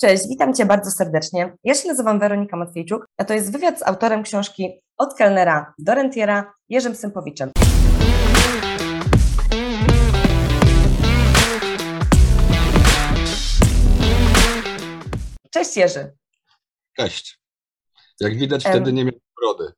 Cześć, witam Cię bardzo serdecznie. Ja się nazywam Weronika Matwiejczuk, a to jest wywiad z autorem książki Od kelnera do rentiera, Jerzym Sympowiczem. Cześć Jerzy. Cześć. Jak widać, wtedy nie miałem brody.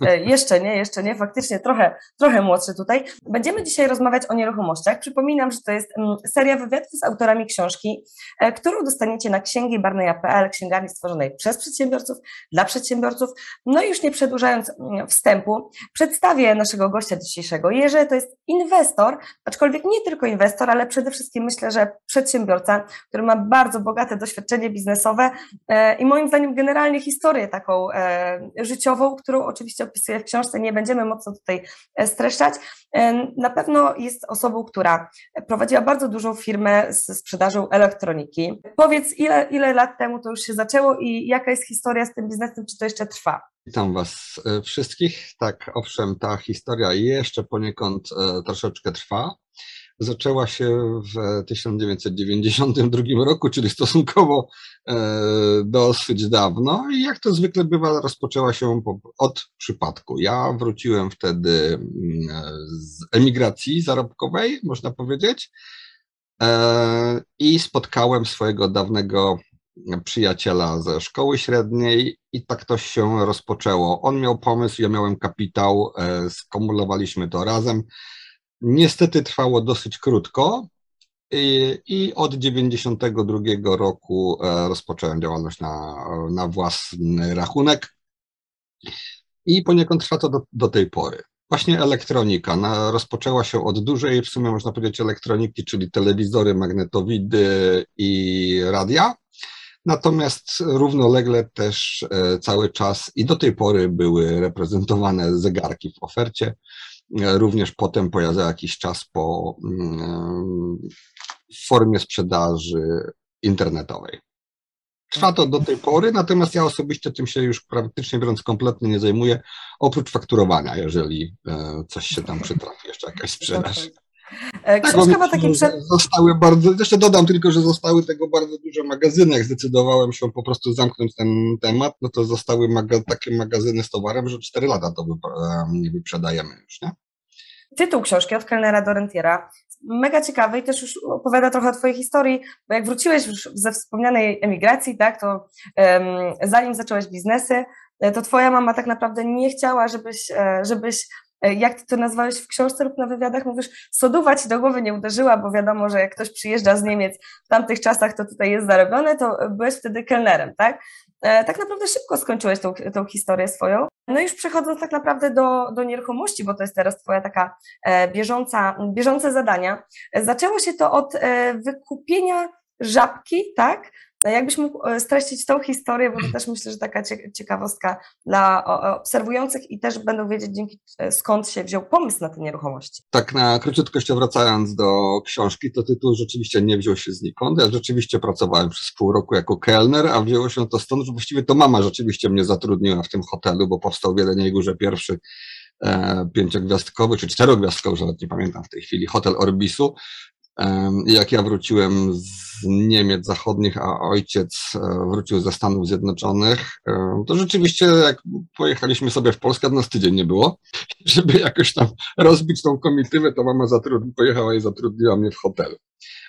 E, jeszcze nie, jeszcze nie, faktycznie trochę, trochę młodszy tutaj. Będziemy dzisiaj rozmawiać o nieruchomościach. Przypominam, że to jest mm, seria wywiadów z autorami książki, e, którą dostaniecie na księgi barneya.pl, księgarni stworzonej przez przedsiębiorców, dla przedsiębiorców. No i już nie przedłużając mm, wstępu, przedstawię naszego gościa dzisiejszego. Jerzy to jest inwestor, aczkolwiek nie tylko inwestor, ale przede wszystkim myślę, że przedsiębiorca, który ma bardzo bogate doświadczenie biznesowe e, i moim zdaniem generalnie historię taką życiową, którą oczywiście oczywiście opisuję w książce, nie będziemy mocno tutaj e, streszczać. E, na pewno jest osobą, która prowadziła bardzo dużą firmę z sprzedażą elektroniki. Powiedz, ile, ile lat temu to już się zaczęło i jaka jest historia z tym biznesem, czy to jeszcze trwa? Witam Was e, wszystkich. Tak, owszem, ta historia jeszcze poniekąd troszeczkę trwa zaczęła się w 1992 roku, czyli stosunkowo e, dosyć dawno i jak to zwykle bywa, rozpoczęła się od przypadku. Ja wróciłem wtedy mm, z emigracji zarobkowej, można powiedzieć, e, i spotkałem swojego dawnego przyjaciela ze szkoły średniej i tak to się rozpoczęło. On miał pomysł, ja miałem kapitał, e, skumulowaliśmy to razem. Niestety trwało dosyć krótko i, i od 92 roku e, rozpocząłem działalność na, na własny rachunek i poniekąd trwa to do, do tej pory. Właśnie elektronika na, rozpoczęła się od dużej, w sumie można powiedzieć elektroniki, czyli telewizory, magnetowidy i radia. Natomiast równolegle też e, cały czas i do tej pory były reprezentowane zegarki w ofercie również potem pojawia jakiś czas po mm, w formie sprzedaży internetowej. Trwa to do tej pory, natomiast ja osobiście tym się już praktycznie biorąc kompletnie nie zajmuję, oprócz fakturowania, jeżeli e, coś się tam przytrafi, jeszcze jakaś sprzedaż. E, tak, książka tak, ma takie przed... Zostały bardzo, jeszcze dodam tylko, że zostały tego bardzo duże magazyny, jak zdecydowałem się po prostu zamknąć ten temat, no to zostały maga takie magazyny z towarem, że 4 lata to nie wyprzedajemy już, nie? Tytuł książki od kelnera do rentiera mega ciekawy i też już opowiada trochę o Twojej historii, bo jak wróciłeś już ze wspomnianej emigracji, tak, to um, zanim zacząłeś biznesy, e, to Twoja mama tak naprawdę nie chciała, żebyś, e, żebyś jak ty to nazwałeś w książce lub na wywiadach, mówisz, soduwa ci do głowy nie uderzyła, bo wiadomo, że jak ktoś przyjeżdża z Niemiec w tamtych czasach, to tutaj jest zarobione, to byłeś wtedy kelnerem, tak? E, tak naprawdę szybko skończyłeś tą, tą historię swoją. No i już przechodząc tak naprawdę do, do nieruchomości, bo to jest teraz twoja taka e, bieżąca, bieżące zadania, zaczęło się to od wykupienia żabki, tak? No jakbyś mógł e, streścić tą historię, bo to też myślę, że taka ciekawostka dla obserwujących i też będą wiedzieć dzięki e, skąd się wziął pomysł na te nieruchomości. Tak na króciutkość wracając do książki, to tytuł rzeczywiście nie wziął się znikąd. Ja rzeczywiście pracowałem przez pół roku jako kelner, a wzięło się to stąd, że właściwie to mama rzeczywiście mnie zatrudniła w tym hotelu, bo powstał w Jeleniej Górze pierwszy e, pięciogwiazdkowy czy czterogwiazdkowy, nawet nie pamiętam w tej chwili, hotel Orbisu. Jak ja wróciłem z Niemiec zachodnich, a ojciec e, wrócił ze Stanów Zjednoczonych, to rzeczywiście jak pojechaliśmy sobie w Polskę, to nas tydzień nie było. Żeby jakoś tam rozbić tą komitywę, to mama zatrudni, pojechała i zatrudniła mnie w hotelu.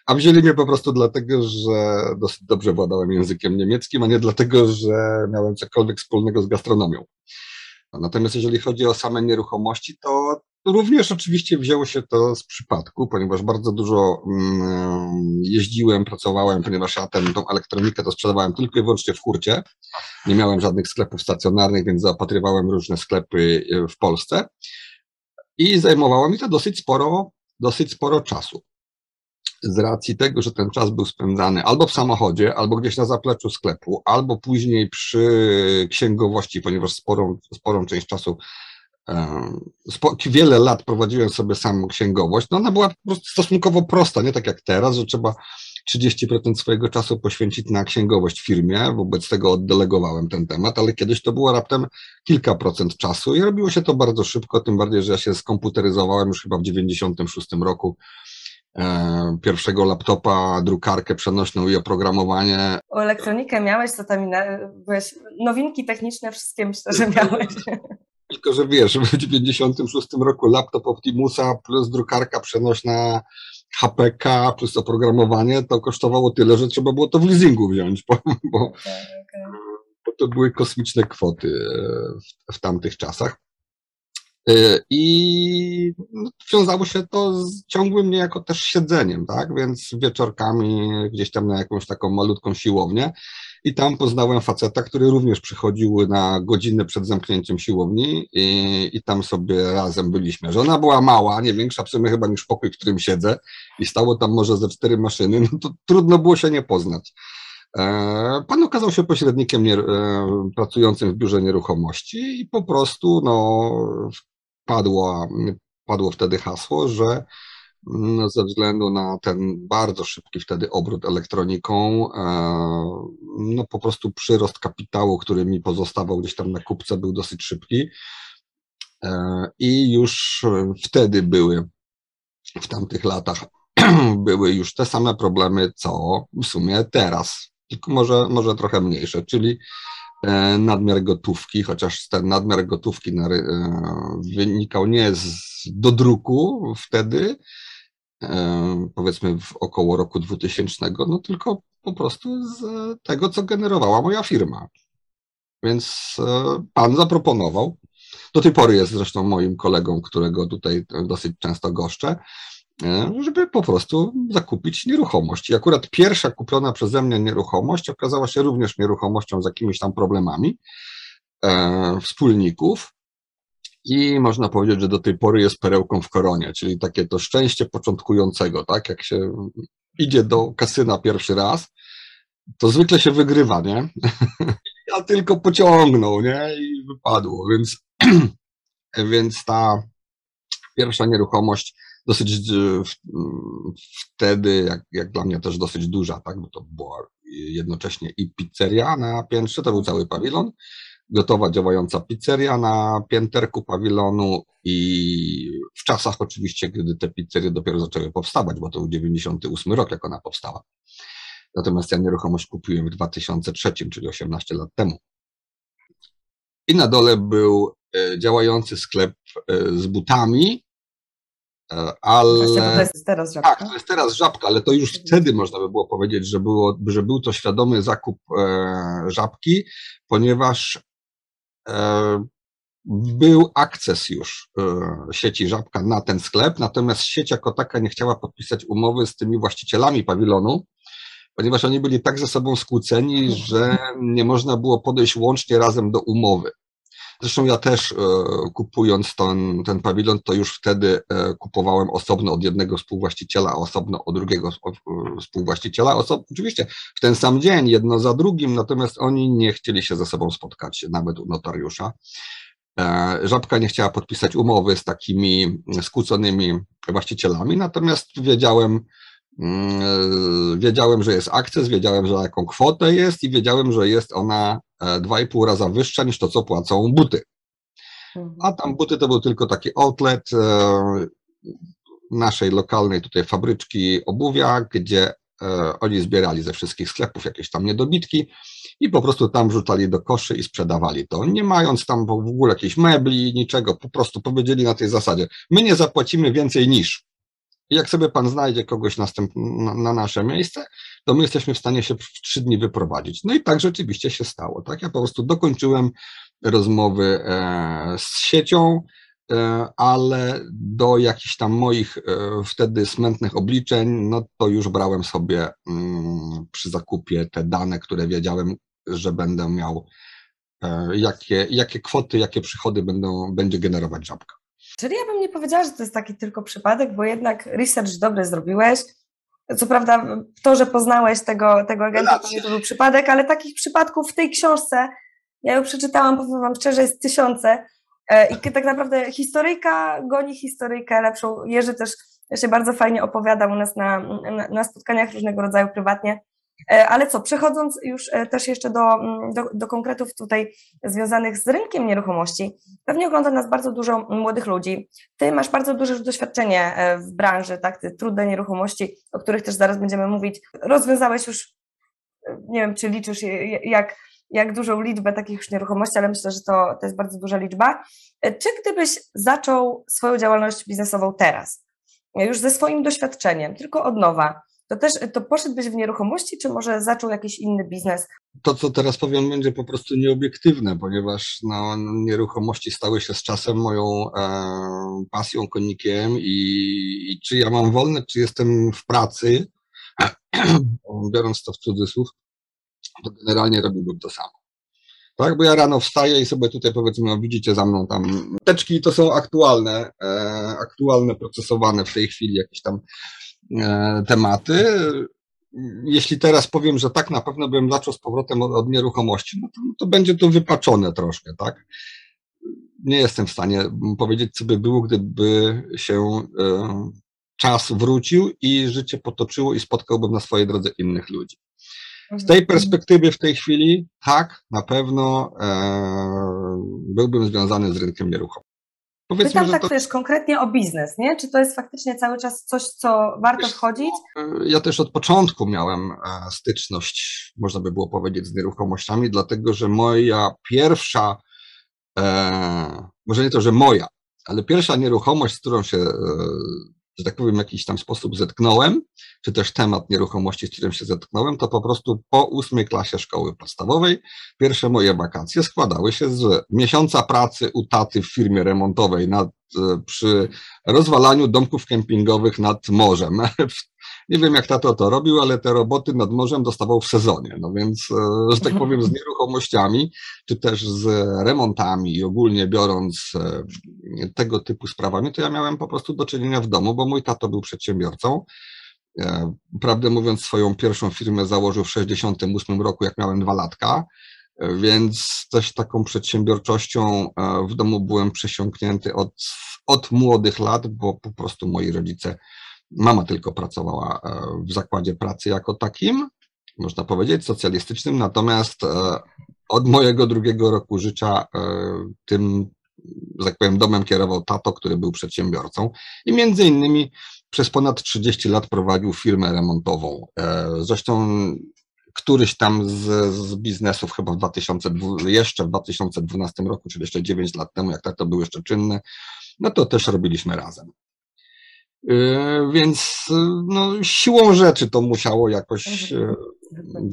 A wzięli mnie po prostu dlatego, że dosyć dobrze władałem językiem niemieckim, a nie dlatego, że miałem cokolwiek wspólnego z gastronomią. Natomiast jeżeli chodzi o same nieruchomości, to Również oczywiście wzięło się to z przypadku, ponieważ bardzo dużo mm, jeździłem, pracowałem, ponieważ ja tę tą elektronikę to sprzedawałem tylko i wyłącznie w hurcie. Nie miałem żadnych sklepów stacjonarnych, więc zaopatrywałem różne sklepy e, w Polsce i zajmowało mi to dosyć sporo, dosyć sporo czasu. Z racji tego, że ten czas był spędzany albo w samochodzie, albo gdzieś na zapleczu sklepu, albo później przy księgowości, ponieważ sporą, sporą część czasu wiele lat prowadziłem sobie sam księgowość, no ona była po prostu stosunkowo prosta, nie tak jak teraz, że trzeba 30% swojego czasu poświęcić na księgowość w firmie, wobec tego oddelegowałem ten temat, ale kiedyś to było raptem kilka procent czasu i robiło się to bardzo szybko, tym bardziej, że ja się skomputeryzowałem już chyba w 96 roku e, pierwszego laptopa, drukarkę przenośną i oprogramowanie. O elektronikę miałeś, co tam byłeś, nowinki techniczne wszystkie myślę, że miałeś. Tylko, że wiesz, w 96 roku laptop Optimusa plus drukarka przenośna HPK plus oprogramowanie to kosztowało tyle, że trzeba było to w leasingu wziąć, bo, bo, bo to były kosmiczne kwoty e, w, w tamtych czasach. E, I no, wiązało się to z ciągłym niejako też siedzeniem, tak? Więc wieczorkami gdzieś tam na jakąś taką malutką siłownię i tam poznałem faceta, który również przychodził na godzinę przed zamknięciem siłowni i, i tam sobie razem byliśmy. Żona była mała, nie większa w sumie chyba niż pokój, w którym siedzę i stało tam może ze cztery maszyny, no to trudno było się nie poznać. E, pan okazał się pośrednikiem nie, e, pracującym w biurze nieruchomości i po prostu no, padło, padło wtedy hasło, że ze względu na ten bardzo szybki wtedy obrót elektroniką, e, no po prostu przyrost kapitału, który mi pozostawał gdzieś tam na kupce był dosyć szybki. E, i już wtedy były, w tamtych latach były już te same problemy, co w sumie teraz, tylko może, może trochę mniejsze, czyli e, nadmiar gotówki, chociaż ten nadmiar gotówki wynikał nie z dodruku wtedy, powiedzmy w około roku 2000, no tylko po prostu z tego, co generowała moja firma. Więc e, pan zaproponował, do tej pory jest zresztą moim kolegą, którego tutaj dosyć często goszczę, e, żeby po prostu zakupić nieruchomość. I akurat pierwsza kupiona przeze mnie nieruchomość okazała się również nieruchomością z jakimiś tam problemami e, wspólników, i można powiedzieć, że do tej pory jest perełką w koronie, czyli takie to szczęście początkującego, tak? Jak się idzie do kasyna pierwszy raz, to zwykle się wygrywa, nie? Ja tylko pociągnął, nie? I wypadło, więc, więc ta pierwsza nieruchomość dosyć wtedy, jak, jak dla mnie też dosyć duża, tak? Bo to była jednocześnie i pizzeria na piętrze, to był cały pawilon, gotowa działająca pizzeria na pięterku pawilonu i w czasach oczywiście, gdy te pizzerie dopiero zaczęły powstawać, bo to był 98 rok, jak ona powstała. Natomiast ja nieruchomość kupiłem w 2003, czyli 18 lat temu. I na dole był e, działający sklep e, z butami, e, ale... to jest teraz żabka. Tak, to jest teraz żabka, ale to już mhm. wtedy można by było powiedzieć, że, było, że był to świadomy zakup żabki, ponieważ był akces już e, sieci Żabka na ten sklep, natomiast sieć jako taka nie chciała podpisać umowy z tymi właścicielami pawilonu, ponieważ oni byli tak ze sobą skłóceni, że nie można było podejść łącznie razem do umowy. Zresztą ja też e, kupując ten, ten pawilon, to już wtedy kupowałem osobno od jednego współwłaściciela, a osobno od drugiego współwłaściciela. Osob oczywiście w ten sam dzień, jedno za drugim, natomiast oni nie chcieli się ze sobą spotkać, nawet u notariusza. E, Żabka nie chciała podpisać umowy z takimi skłóconymi właścicielami, natomiast wiedziałem, wiedziałem, że jest akces, wiedziałem, że jaką kwotę jest i wiedziałem, że jest ona 2,5 raza wyższa niż to, co płacą buty. A tam buty to był tylko taki outlet e, naszej lokalnej tutaj fabryczki obuwia, gdzie e, oni zbierali ze wszystkich sklepów jakieś tam niedobitki i po prostu tam wrzucali do koszy i sprzedawali to, nie mając tam w ogóle jakichś mebli, niczego, po prostu powiedzieli na tej zasadzie, my nie zapłacimy więcej niż. Jak sobie pan znajdzie kogoś następ, na, na, nasze miejsce, to my jesteśmy w stanie się w trzy dni wyprowadzić. No i tak rzeczywiście się stało. Tak? Ja po prostu dokończyłem rozmowy e, z siecią, e, ale do jakichś tam moich e, wtedy smętnych obliczeń, no to już brałem sobie mm, przy zakupie te dane, które wiedziałem, że będę miał, e, jakie, jakie kwoty, jakie przychody będą, będzie generować żabka. Czyli ja bym nie powiedziała, że to jest taki tylko przypadek, bo jednak research dobry zrobiłeś. Co prawda, to, że poznałeś tego, tego agenta, to nie to był przypadek, ale takich przypadków w tej książce, ja ją przeczytałam, powiem Wam szczerze, jest tysiące. E, I tak naprawdę historyjka goni historyjkę lepszą. Jerzy też się bardzo fajnie opowiadał u nas na, na, na spotkaniach różnego rodzaju prywatnie, ale co, przechodząc już e, też jeszcze do, mm, do, do, konkretów tutaj związanych z rynkiem nieruchomości, pewnie ogląda nas bardzo dużo młodych ludzi. Ty masz bardzo duże doświadczenie e, w branży, tak, ty trudne nieruchomości, o których też zaraz będziemy mówić. Rozwiązałeś już, nie wiem, czy liczysz jak, jak dużą liczbę takich już nieruchomości, ale myślę, że to, to jest bardzo duża liczba. Czy gdybyś zaczął swoją działalność biznesową teraz, już ze swoim doświadczeniem, tylko od nowa, to też to poszedłbyś w nieruchomości, czy może zaczął jakiś inny biznes? To, co teraz powiem, będzie po prostu nieobiektywne, ponieważ no, nieruchomości stały się z czasem moją e, pasją, konikiem i, i czy ja mam wolne, czy jestem w pracy, biorąc to w cudzysłów, to generalnie robiłbym to samo. Tak, bo ja rano wstaję i sobie tutaj powiedzmy, no widzicie za mną tam teczki, to są aktualne, e, aktualne, procesowane w tej chwili jakieś tam tematy. Jeśli teraz powiem, że tak na pewno bym zaczął z powrotem od, od nieruchomości, no to, to, będzie to wypaczone troszkę, tak? Nie jestem w stanie powiedzieć, co by było, gdyby się e, czas wrócił i życie potoczyło i spotkałbym na swojej drodze innych ludzi. Z tej perspektywy w tej chwili, tak, na pewno e, byłbym związany z rynkiem nieruchomym. Powiedzmy, Pytam tak, to... wiesz, konkretnie o biznes, nie? Czy to jest faktycznie cały czas coś, co warto wchodzić? Ja też od początku miałem e, styczność, można by było powiedzieć, z nieruchomościami, dlatego że moja pierwsza, e, może nie to, że moja, ale pierwsza nieruchomość, z którą się e, że tak powiem, w jakiś tam sposób zetknąłem, czy też temat nieruchomości, z którym się zetknąłem, to po prostu po ósmej klasie szkoły podstawowej pierwsze moje wakacje składały się z miesiąca pracy u taty w firmie remontowej nad, e, przy rozwalaniu domków kempingowych nad morzem. Nie wiem, jak tato to robił, ale te roboty nad morzem dostawał w sezonie. No więc, e, że tak powiem, z nieruchomościami, czy też z remontami i ogólnie biorąc e, tego typu sprawami, to ja miałem po prostu do czynienia w domu, bo mój tato był przedsiębiorcą. E, prawdę mówiąc, swoją pierwszą firmę założył w 1968 roku, jak miałem dwa latka, więc też taką przedsiębiorczością w domu byłem przesiąknięty od, od młodych lat, bo po prostu moi rodzice Mama tylko pracowała e, w zakładzie pracy jako takim, można powiedzieć, socjalistycznym, natomiast e, od mojego drugiego roku życia e, tym, że tak powiem, domem kierował tato, który był przedsiębiorcą i między innymi przez ponad 30 lat prowadził firmę remontową. Zresztą któryś tam z, z biznesów chyba w 2002, jeszcze w 2012 roku, czyli jeszcze 9 lat temu, jak tato był jeszcze czynny, no to też robiliśmy razem. Yy, więc no, siłą rzeczy to musiało jakoś mhm. e,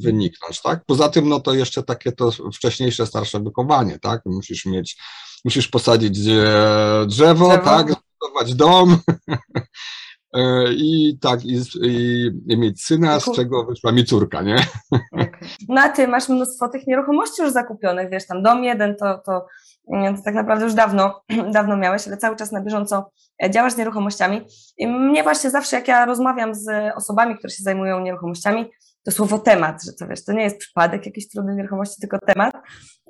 wyniknąć, tak? Poza tym, no to jeszcze takie to wcześniejsze, starsze wychowanie, tak? Musisz mieć, musisz posadzić drzewo, drzewo. tak? Zbudować dom. E, I tak, i, i, i, mieć syna, z czego wyszła mi córka, nie? No a ty masz mnóstwo tych nieruchomości już zakupionych, wiesz, tam dom jeden to, to, to tak naprawdę już dawno, dawno miałeś, ale cały czas na bieżąco e, działasz z nieruchomościami. I mnie właśnie zawsze, jak ja rozmawiam z osobami, które się zajmują nieruchomościami, to słowo temat, że to wiesz, to nie jest przypadek jakiejś trudnej nieruchomości, tylko temat.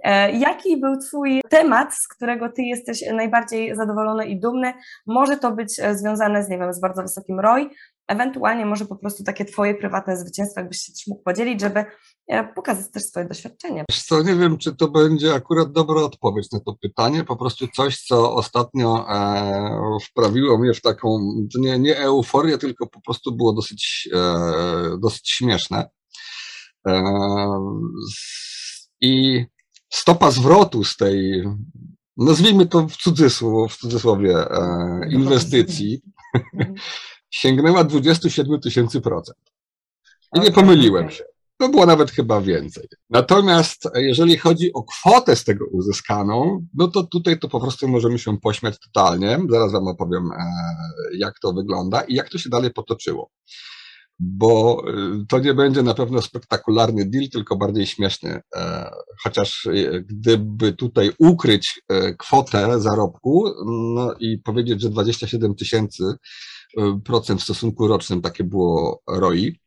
E, jaki był Twój temat, z którego Ty jesteś najbardziej zadowolony i dumny? Może to być e, związane z, nie wiem, z bardzo wysokim ROI, ewentualnie może po prostu takie Twoje prywatne zwycięstwa, jakbyś się też mógł podzielić, żeby e, pokazać też swoje doświadczenie. Wiesz co, nie wiem, czy to będzie akurat dobra odpowiedź na to pytanie, po prostu coś, co ostatnio e, wprawiło mnie w taką, nie, nie euforię, tylko po prostu było dosyć, e, dosyć śmieszne. E, I stopa zwrotu z tej, nazwijmy to w cudzysłowie, w cudzysłowie e, inwestycji, sięgnęła 27 tysięcy procent. I nie pomyliłem się. To było nawet chyba więcej. Natomiast jeżeli chodzi o kwotę z tego uzyskaną, no to tutaj to po prostu możemy się pośmiać totalnie. Zaraz Wam opowiem, e, jak to wygląda i jak to się dalej potoczyło bo y, to nie będzie na pewno spektakularny deal, tylko bardziej śmieszny. E, chociaż gdyby tutaj ukryć e, kwotę zarobku no i powiedzieć, że 27 tysięcy w stosunku rocznym takie było ROI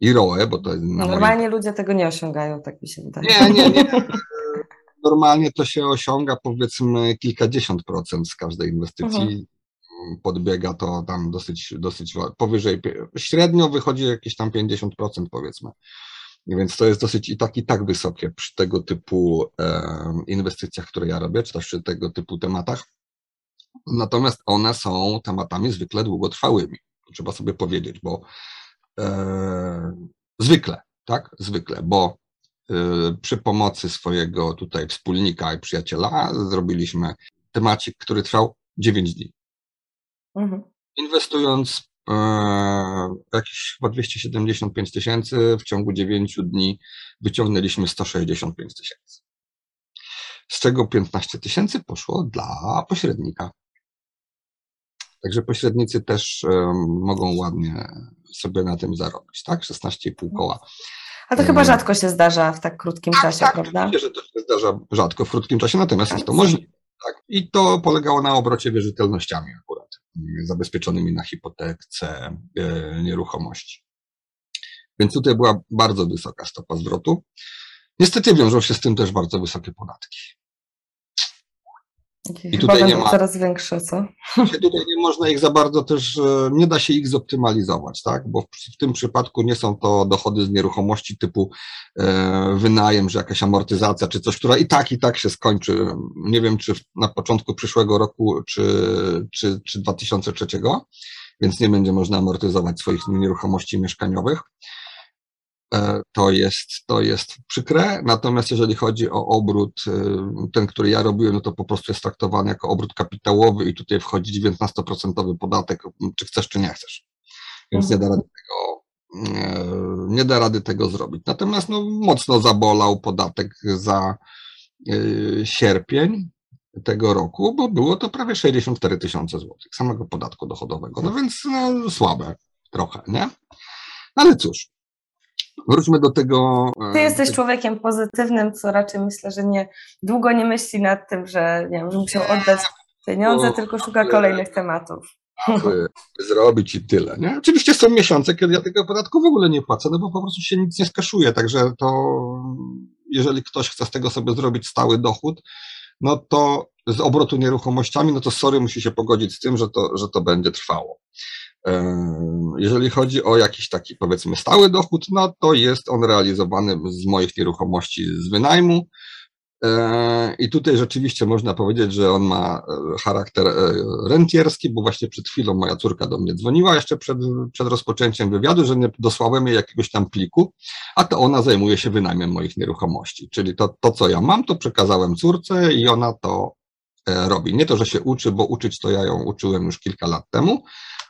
i ROE, bo to Normalnie moim... ludzie tego nie osiągają, tak mi się wydaje. Nie, nie, nie. Normalnie to się osiąga powiedzmy kilkadziesiąt procent z każdej inwestycji. Mhm podbiega to tam dosyć, dosyć powyżej, średnio wychodzi jakieś tam 50% powiedzmy. Więc to jest dosyć i tak, i tak wysokie przy tego typu e, inwestycjach, które ja robię, czy też przy tego typu tematach. Natomiast one są tematami zwykle długotrwałymi. Trzeba sobie powiedzieć, bo e, zwykle, tak, zwykle, bo e, przy pomocy swojego tutaj wspólnika i przyjaciela zrobiliśmy temacik, który trwał 9 dni. Mhm. Inwestując e, jakieś chyba 275 tysięcy, w ciągu 9 dni wyciągnęliśmy 165 tysięcy. Z czego 15 tysięcy poszło dla pośrednika. Także pośrednicy też mogą ładnie sobie na tym zarobić, tak? 16,5 koła. A to chyba rzadko się zdarza w tak krótkim tak, czasie, tak, prawda? Myślę, że to się zdarza rzadko w krótkim czasie, natomiast jest to możliwe. Tak? I to polegało na obrocie wierzytelnościami akurat, zabezpieczonymi na hipotekce e, nieruchomości. Więc tutaj była bardzo wysoka stopa zwrotu. Niestety wiążą się z tym też bardzo wysokie podatki. I tutaj nie ma, coraz większe, co? Tutaj nie można ich za bardzo też, e, nie da się ich zoptymalizować, tak? Bo w, w tym przypadku nie są to dochody z nieruchomości typu e, wynajem, że jakaś amortyzacja czy coś, która i tak, i tak się skończy. Nie wiem, czy na początku przyszłego roku, czy, czy, czy 2003, więc nie będzie można amortyzować swoich nieruchomości mieszkaniowych. E, to jest, to jest przykre. Natomiast jeżeli chodzi o obrót, e, ten, który ja robiłem, no to po prostu jest traktowany jako obrót kapitałowy i tutaj wchodzi 19% podatek, czy chcesz, czy nie chcesz. Więc nie da rady tego, e, nie da rady tego zrobić. Natomiast no, mocno zabolał podatek za sierpień tego roku, bo było to prawie 64 tysiące złotych samego podatku dochodowego. No więc no, słabe trochę, nie? Ale cóż, Wróćmy do tego. E, Ty jesteś człowiekiem pozytywnym, co raczej myślę, że nie długo nie myśli nad tym, że nie wiem, że musiał oddać pieniądze, tylko szuka kolejnych tematów. Zrobić i tyle. Nie? Oczywiście są miesiące, kiedy ja tego podatku w ogóle nie płacę, no bo po prostu się nic nie skaszuje. Także to, jeżeli ktoś chce z tego sobie zrobić stały dochód, no to z obrotu nieruchomościami, no to sorry, musi się pogodzić z tym, że to, że to będzie trwało. Jeżeli chodzi o jakiś taki powiedzmy stały dochód, no to jest on realizowany z moich nieruchomości z wynajmu. I tutaj rzeczywiście można powiedzieć, że on ma e, charakter e, rentierski, bo właśnie przed chwilą moja córka do mnie dzwoniła jeszcze przed, przed rozpoczęciem wywiadu, że nie dosłałem jej jakiegoś tam pliku, a to ona zajmuje się wynajmem moich nieruchomości. Czyli to, to co ja mam, to przekazałem córce i ona to e, robi. Nie to, że się uczy, bo uczyć to ja ją uczyłem już kilka lat temu,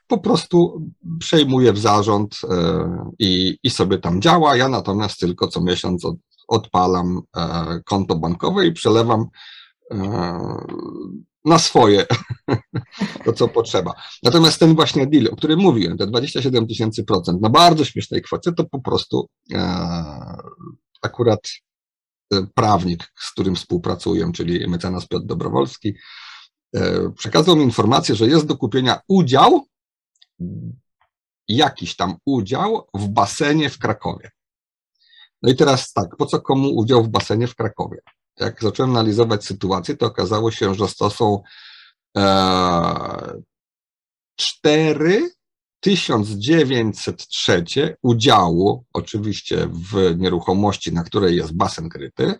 po prostu przejmuje w zarząd e, i, i sobie tam działa. Ja natomiast tylko co miesiąc od, odpalam e, konto bankowe i przelewam e, na swoje to, co potrzeba. Natomiast ten właśnie deal, o którym mówiłem, te 27 tysięcy procent na bardzo śmiesznej kwocie, to po prostu akurat prawnik, z którym współpracuję, czyli mecenas Piotr Dobrowolski, przekazał mi informację, że jest do kupienia udział jakiś tam udział w basenie w Krakowie. No i teraz tak, po co komu udział w basenie w Krakowie? Jak zacząłem analizować sytuację, to okazało się, że to są e, 4 1903 udziału, oczywiście w nieruchomości, na której jest basen kryty,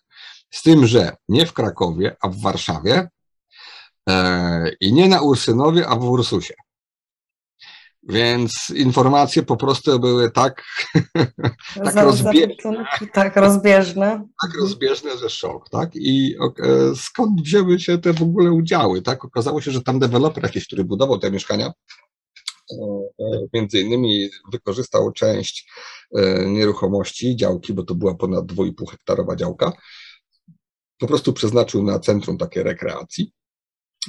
z tym, że nie w Krakowie, a w Warszawie e, i nie na Ursynowie, a w Ursusie. Więc informacje po prostu były tak, tak, rozbieżne, tak rozbieżne. Tak rozbieżne, że szok, tak? I e, skąd wzięły się te w ogóle udziały, tak? Okazało się, że tam deweloper jakiś, który budował te mieszkania, e, e, między innymi wykorzystał część nieruchomości, działki, bo to była ponad 2,5 hektarowa działka, po prostu przeznaczył na centrum takie rekreacji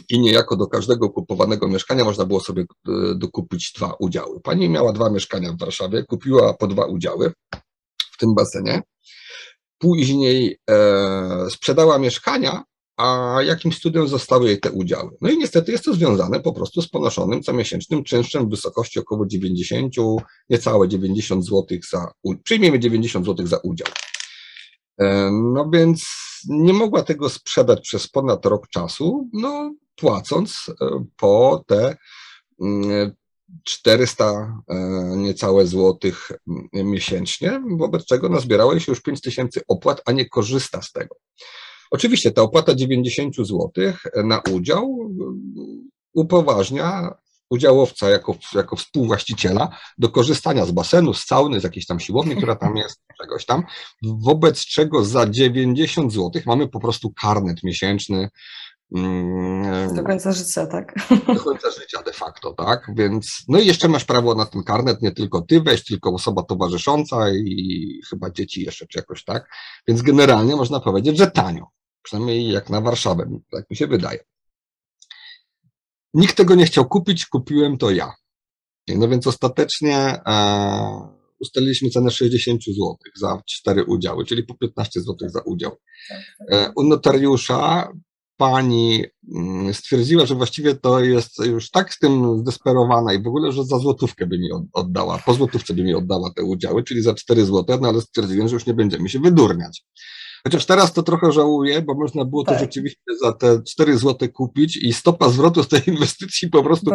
i niejako do każdego kupowanego mieszkania można było sobie e, dokupić dwa udziały. Pani miała dwa mieszkania w Warszawie, kupiła po dwa udziały w tym basenie. Później e, sprzedała mieszkania, a jakim cudem zostały jej te udziały. No i niestety jest to związane po prostu z ponoszonym comiesięcznym czynszem w wysokości około 90, niecałe 90 zł za, przyjmiemy 90 zł za udział. E, no więc nie mogła tego sprzedać przez ponad rok czasu, no płacąc e, po te mm, 400 e, niecałe złotych miesięcznie, wobec czego nazbierało się już 5 tysięcy opłat, a nie korzysta z tego. Oczywiście ta opłata 90 złotych na udział upoważnia udziałowca jako, jako współwłaściciela do korzystania z basenu, z sauny, z jakiejś tam siłowni, która tam jest, czegoś tam, wobec czego za 90 zł mamy po prostu karnet miesięczny. Mm, do końca życia, tak? Do końca życia de facto, tak? Więc, no i jeszcze masz prawo na ten karnet, nie tylko ty weź, tylko osoba towarzysząca i chyba dzieci jeszcze, czy jakoś tak. Więc generalnie można powiedzieć, że tanio. Przynajmniej jak na Warszawę, tak mi się wydaje. Nikt tego nie chciał kupić, kupiłem to ja. No więc ostatecznie e, ustaliliśmy cenę 60 zł za cztery udziały, czyli po 15 zł za udział. E, u notariusza pani mm, stwierdziła, że właściwie to jest już tak z tym zdesperowana i w ogóle, że za złotówkę by mi oddała, po złotówce by mi oddała te udziały, czyli za 4 zł, no ale stwierdziłem, że już nie będziemy się wydurniać. Chociaż teraz to trochę żałuję, bo można było tak. to rzeczywiście za te 4 zł kupić i stopa zwrotu z tej inwestycji po prostu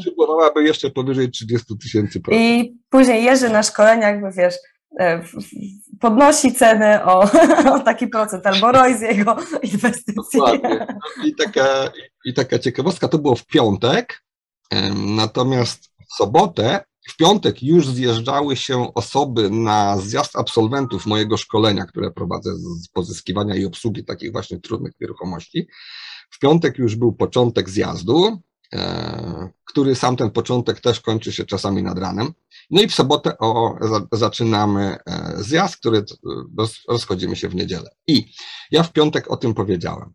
przybywałaby jeszcze powyżej 30 tysięcy. I później Jerzy na szkoleniach, jakby wiesz, podnosi ceny o, o taki procent, albo roj z jego inwestycji. Dokładnie. I taka, I taka ciekawostka, to było w piątek, natomiast w sobotę w piątek już zjeżdżały się osoby na zjazd absolwentów mojego szkolenia, które prowadzę z pozyskiwania i obsługi takich właśnie trudnych nieruchomości. W piątek już był początek zjazdu, e, który sam ten początek też kończy się czasami nad ranem. No i w sobotę o, zaczynamy e, zjazd, który rozchodzimy się w niedzielę. I ja w piątek o tym powiedziałem.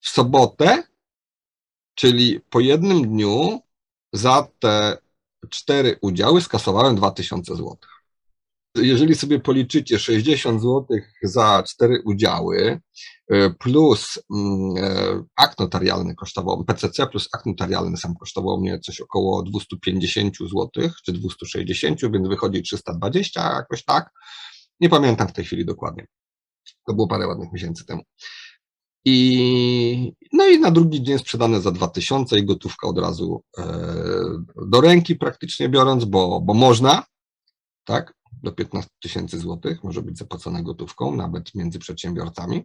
W sobotę, czyli po jednym dniu, za te cztery udziały skasowałem 2000 zł. Jeżeli sobie policzycie 60 zł za cztery udziały e, plus mm, e, akt notarialny kosztował, PCC plus akt notarialny sam kosztował mnie coś około 250 zł, czy 260, więc wychodzi 320 jakoś tak. Nie pamiętam w tej chwili dokładnie. To było parę ładnych miesięcy temu. I, no i na drugi dzień sprzedane za 2000 i gotówka od razu e, do ręki praktycznie biorąc, bo, bo można, tak, do 15 tysięcy złotych może być zapłacone gotówką, nawet między przedsiębiorcami.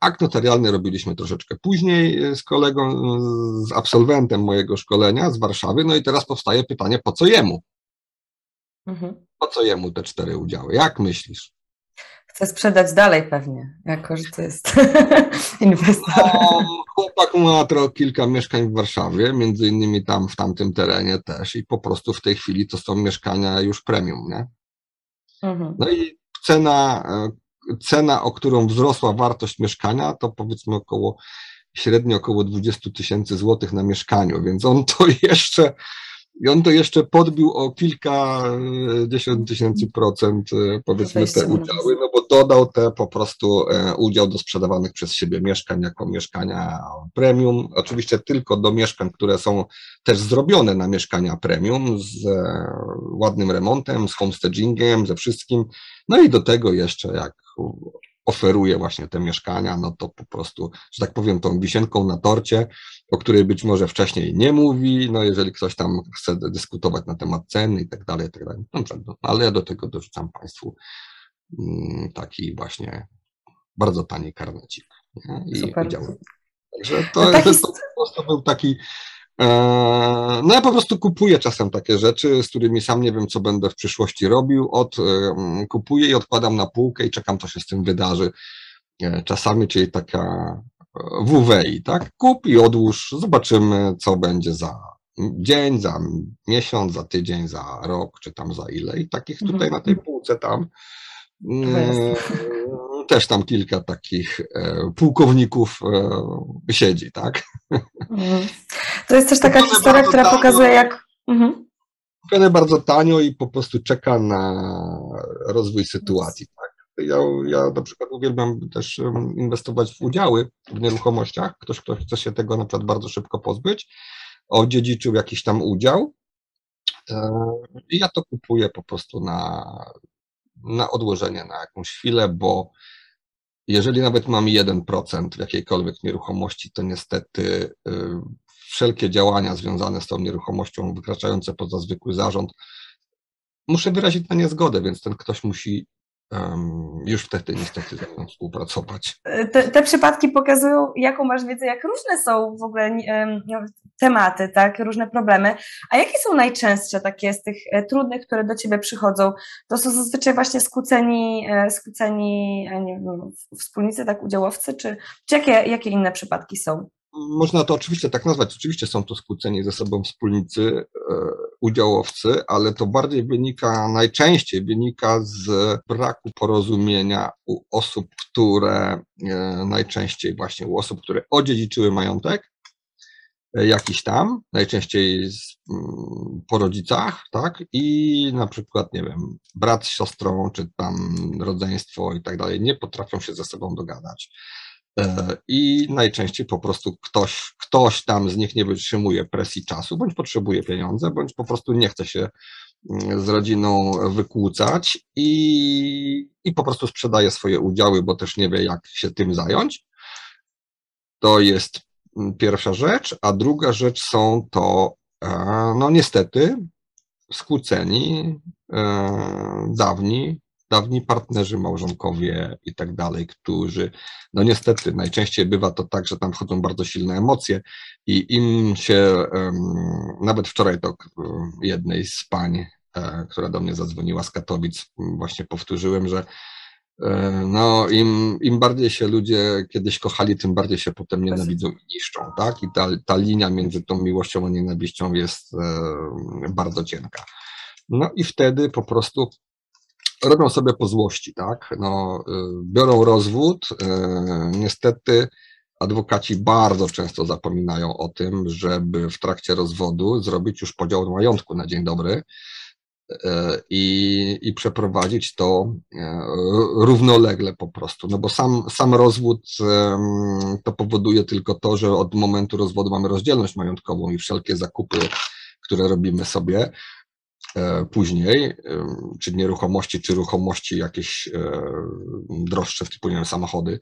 Akt notarialny robiliśmy troszeczkę później z kolegą, z absolwentem mojego szkolenia z Warszawy. No i teraz powstaje pytanie, po co jemu? Mhm. Po co jemu te cztery udziały? Jak myślisz? Chce sprzedać dalej pewnie, jako że to jest inwestor. No, chłopak ma trochę kilka mieszkań w Warszawie, między innymi tam w tamtym terenie też i po prostu w tej chwili to są mieszkania już premium, nie? Mhm. No i cena, e, cena, o którą wzrosła wartość mieszkania, to powiedzmy około średnio około 20 tysięcy złotych na mieszkaniu, więc on to jeszcze i on to jeszcze podbił o kilkadziesiąt tysięcy procent, e, powiedzmy, te udziały, no bo dodał te po prostu e, udział do sprzedawanych przez siebie mieszkań jako mieszkania premium. Oczywiście tylko do mieszkań, które są też zrobione na mieszkania premium z e, ładnym remontem, z homestagingiem, ze wszystkim. No i do tego jeszcze jak oferuje właśnie te mieszkania, no to po prostu, że tak powiem, tą wisienką na torcie, o której być może wcześniej nie mówi, no jeżeli ktoś tam chce dyskutować na temat ceny i tak dalej, i tak dalej, no, no, ale ja do tego dorzucam Państwu mm, taki właśnie bardzo tani karnecik nie? i Super. udział. Także to, taki... to po prostu był taki no ja po prostu kupuję czasem takie rzeczy, z którymi sam nie wiem, co będę w przyszłości robił. Od, e, kupuję i odkładam na półkę i czekam, co się z tym wydarzy. E, czasami, czyli taka WWI, tak? Kup i odłóż, zobaczymy, co będzie za dzień, za miesiąc, za tydzień, za rok, czy tam za ile. I takich tutaj mhm. na tej półce tam mm, też tam kilka takich e, pułkowników e, siedzi, tak? Mhm. To jest też taka historia, która tanio, pokazuje, jak. Mhm. bardzo tanio i po prostu czeka na rozwój sytuacji, tak? Ja, ja na przykład uwielbiam też inwestować w udziały w nieruchomościach. Ktoś, kto chce się tego na przykład bardzo szybko pozbyć, odziedziczył jakiś tam udział. E, I ja to kupuję po prostu na, na odłożenie na jakąś chwilę, bo jeżeli nawet mam 1% w jakiejkolwiek nieruchomości, to niestety y, wszelkie działania związane z tą nieruchomością wykraczające poza zwykły zarząd, muszę wyrazić na nie zgodę, więc ten ktoś musi już wtedy niestety ze mną współpracować. Te, te, przypadki pokazują, jaką masz wiedzę, jak różne są w ogóle no, tematy, tak, różne problemy. A jakie są najczęstsze takie z tych e, trudnych, które do Ciebie przychodzą? To są zazwyczaj właśnie skłóceni, e, skłóceni nie wiem, wspólnicy, tak, udziałowcy, czy, czy jakie, jakie inne przypadki są? Można to oczywiście tak nazwać. Oczywiście są to skłóceni ze sobą wspólnicy, e, udziałowcy, ale to bardziej wynika, najczęściej wynika z braku porozumienia u osób, które e, najczęściej właśnie u osób, które odziedziczyły majątek e, jakiś tam, najczęściej z, mm, po rodzicach, tak, i na przykład, nie wiem, brat z siostrą, czy tam rodzeństwo i tak dalej, nie potrafią się ze sobą dogadać I najczęściej po prostu ktoś, ktoś tam z nich nie wytrzymuje presji czasu, bądź potrzebuje pieniądze, bądź po prostu nie chce się mm, z rodziną wykłócać i, i po prostu sprzedaje swoje udziały, bo też nie wie, jak się tym zająć. To jest mm, pierwsza rzecz, a druga rzecz są to, e, no niestety, skłóceni, e, dawni dawni partnerzy małżonkowie i tak dalej, którzy, no niestety, najczęściej bywa to tak, że tam wchodzą bardzo silne emocje i im się, nawet wczoraj to jednej z pań, e, która do mnie zadzwoniła z Katowic, właśnie powtórzyłem, że e, no, im, im bardziej się ludzie kiedyś kochali, tym bardziej się potem nienawidzą i niszczą, tak? I ta, ta linia między tą miłością a nienawiścią jest e, bardzo cienka. No i wtedy po prostu robią sobie po złości, tak? No, y, biorą rozwód. Y, niestety adwokaci bardzo często zapominają o tym, żeby w trakcie rozwodu zrobić już podział majątku na dzień dobry y, i, i przeprowadzić to równolegle po prostu. No bo sam, sam rozwód to powoduje tylko to, że od momentu rozwodu mamy rozdzielność majątkową i wszelkie zakupy, które robimy sobie, później, czy nieruchomości, czy ruchomości jakieś e, droższe, typu nie wiem, samochody,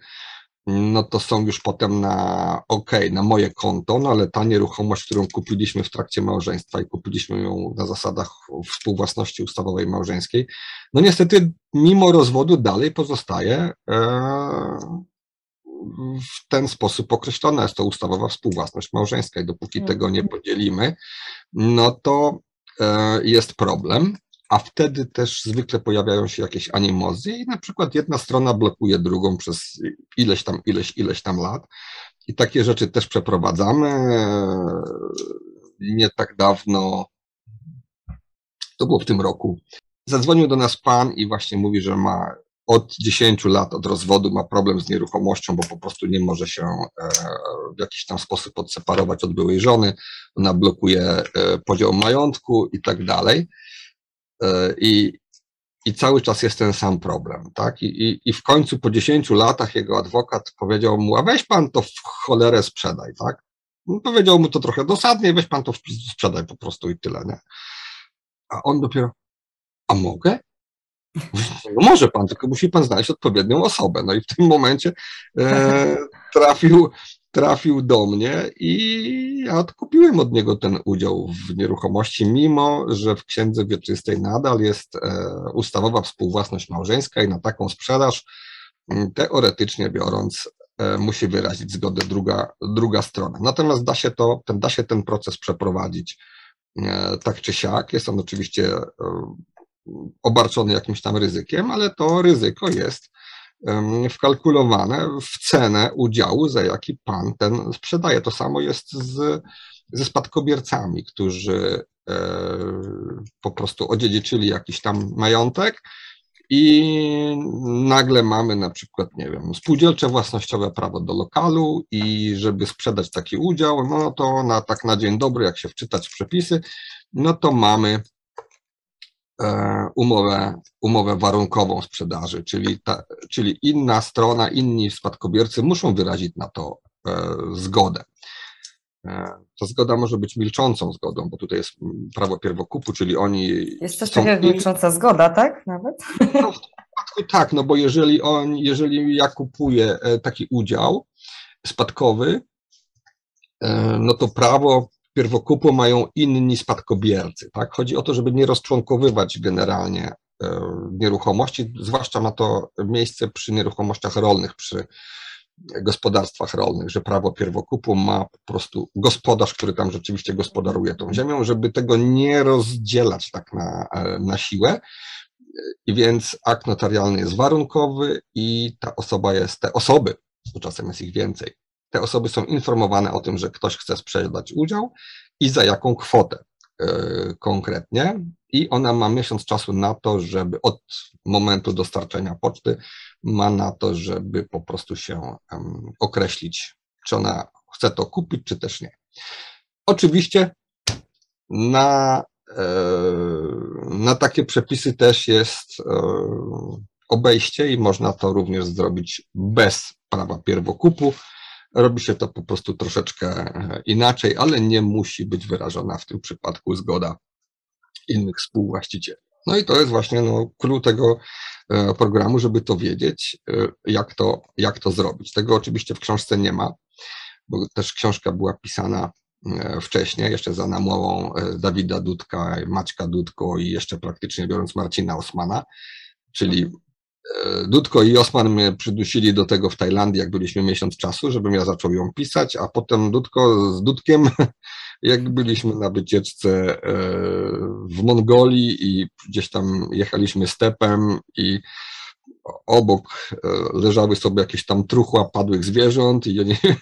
no to są już potem na ok, na moje konto, no ale ta nieruchomość, którą kupiliśmy w trakcie małżeństwa i kupiliśmy ją na zasadach współwłasności ustawowej małżeńskiej, no niestety mimo rozwodu dalej pozostaje e, w ten sposób określona jest to ustawowa współwłasność małżeńska i dopóki mhm. tego nie podzielimy, no to E, jest problem, a wtedy też zwykle pojawiają się jakieś animozje i na przykład jedna strona blokuje drugą przez ileś tam, ileś, ileś tam lat. I takie rzeczy też przeprowadzamy. Nie tak dawno, to było w tym roku, zadzwonił do nas pan i właśnie mówi, że ma od 10 lat od rozwodu ma problem z nieruchomością, bo po prostu nie może się e, w jakiś tam sposób odseparować od byłej żony, ona blokuje e, podział majątku i tak dalej. E, I, i cały czas jest ten sam problem, tak? I, i, I w końcu po 10 latach jego adwokat powiedział mu, a weź pan to w cholerę sprzedaj, tak? No, powiedział mu to trochę dosadnie, weź pan to sprzedaj po prostu i tyle, nie? A on dopiero, a mogę? No może pan, tylko musi pan znaleźć odpowiednią osobę. No i w tym momencie e, trafił, trafił do mnie i ja odkupiłem od niego ten udział w nieruchomości, mimo że w księdze wieczystej nadal jest e, ustawowa współwłasność małżeńska i na taką sprzedaż teoretycznie biorąc e, musi wyrazić zgodę druga, druga strona. Natomiast da się to, ten, da się ten proces przeprowadzić e, tak czy siak. Jest on oczywiście e, obarczony jakimś tam ryzykiem, ale to ryzyko jest wkalkulowane w cenę udziału, za jaki pan ten sprzedaje. To samo jest z, ze spadkobiercami, którzy e, po prostu odziedziczyli jakiś tam majątek i nagle mamy na przykład, nie wiem, spółdzielcze własnościowe prawo do lokalu i żeby sprzedać taki udział, no to na tak na dzień dobry, jak się wczytać w przepisy, no to mamy umowę, umowę warunkową sprzedaży, czyli, ta, czyli inna strona, inni spadkobiercy muszą wyrazić na to e, zgodę. E, ta zgoda może być milczącą zgodą, bo tutaj jest prawo pierwokupu, czyli oni. Jest taka jak milcząca zgoda, tak? Nawet? No, tak, no bo jeżeli on, jeżeli ja kupuję taki udział spadkowy, no to prawo pierwokupu mają inni spadkobiercy. Tak? Chodzi o to, żeby nie rozczłonkowywać generalnie nieruchomości, zwłaszcza ma to miejsce przy nieruchomościach rolnych, przy gospodarstwach rolnych, że prawo pierwokupu ma po prostu gospodarz, który tam rzeczywiście gospodaruje tą ziemią, żeby tego nie rozdzielać tak na, na siłę. I więc akt notarialny jest warunkowy i ta osoba jest, te osoby, bo czasem jest ich więcej, te osoby są informowane o tym, że ktoś chce sprzedać udział i za jaką kwotę yy, konkretnie. I ona ma miesiąc czasu na to, żeby od momentu dostarczenia poczty ma na to, żeby po prostu się określić, czy ona chce to kupić, czy też nie. Oczywiście na, e, na takie przepisy też jest e, obejście i można to również zrobić bez prawa pierwokupu. Robi się to po prostu troszeczkę inaczej, ale nie musi być wyrażona w tym przypadku zgoda innych współwłaścicieli. No i to jest właśnie no, clue tego e, programu, żeby to wiedzieć, e, jak to, jak to zrobić. Tego oczywiście w książce nie ma, bo też książka była pisana e, wcześniej, jeszcze za namową Dawida Dudka, Maćka Dudko i jeszcze praktycznie biorąc Marcina Osmana, czyli Dudko i Osman mnie przydusili do tego w Tajlandii, jak byliśmy miesiąc czasu, żebym ja zaczął ją pisać, a potem Dudko z Dudkiem jak byliśmy na wycieczce e, w Mongolii i gdzieś tam jechaliśmy stepem i obok e, leżały sobie jakieś tam truchła padłych zwierząt i ja nie wiem,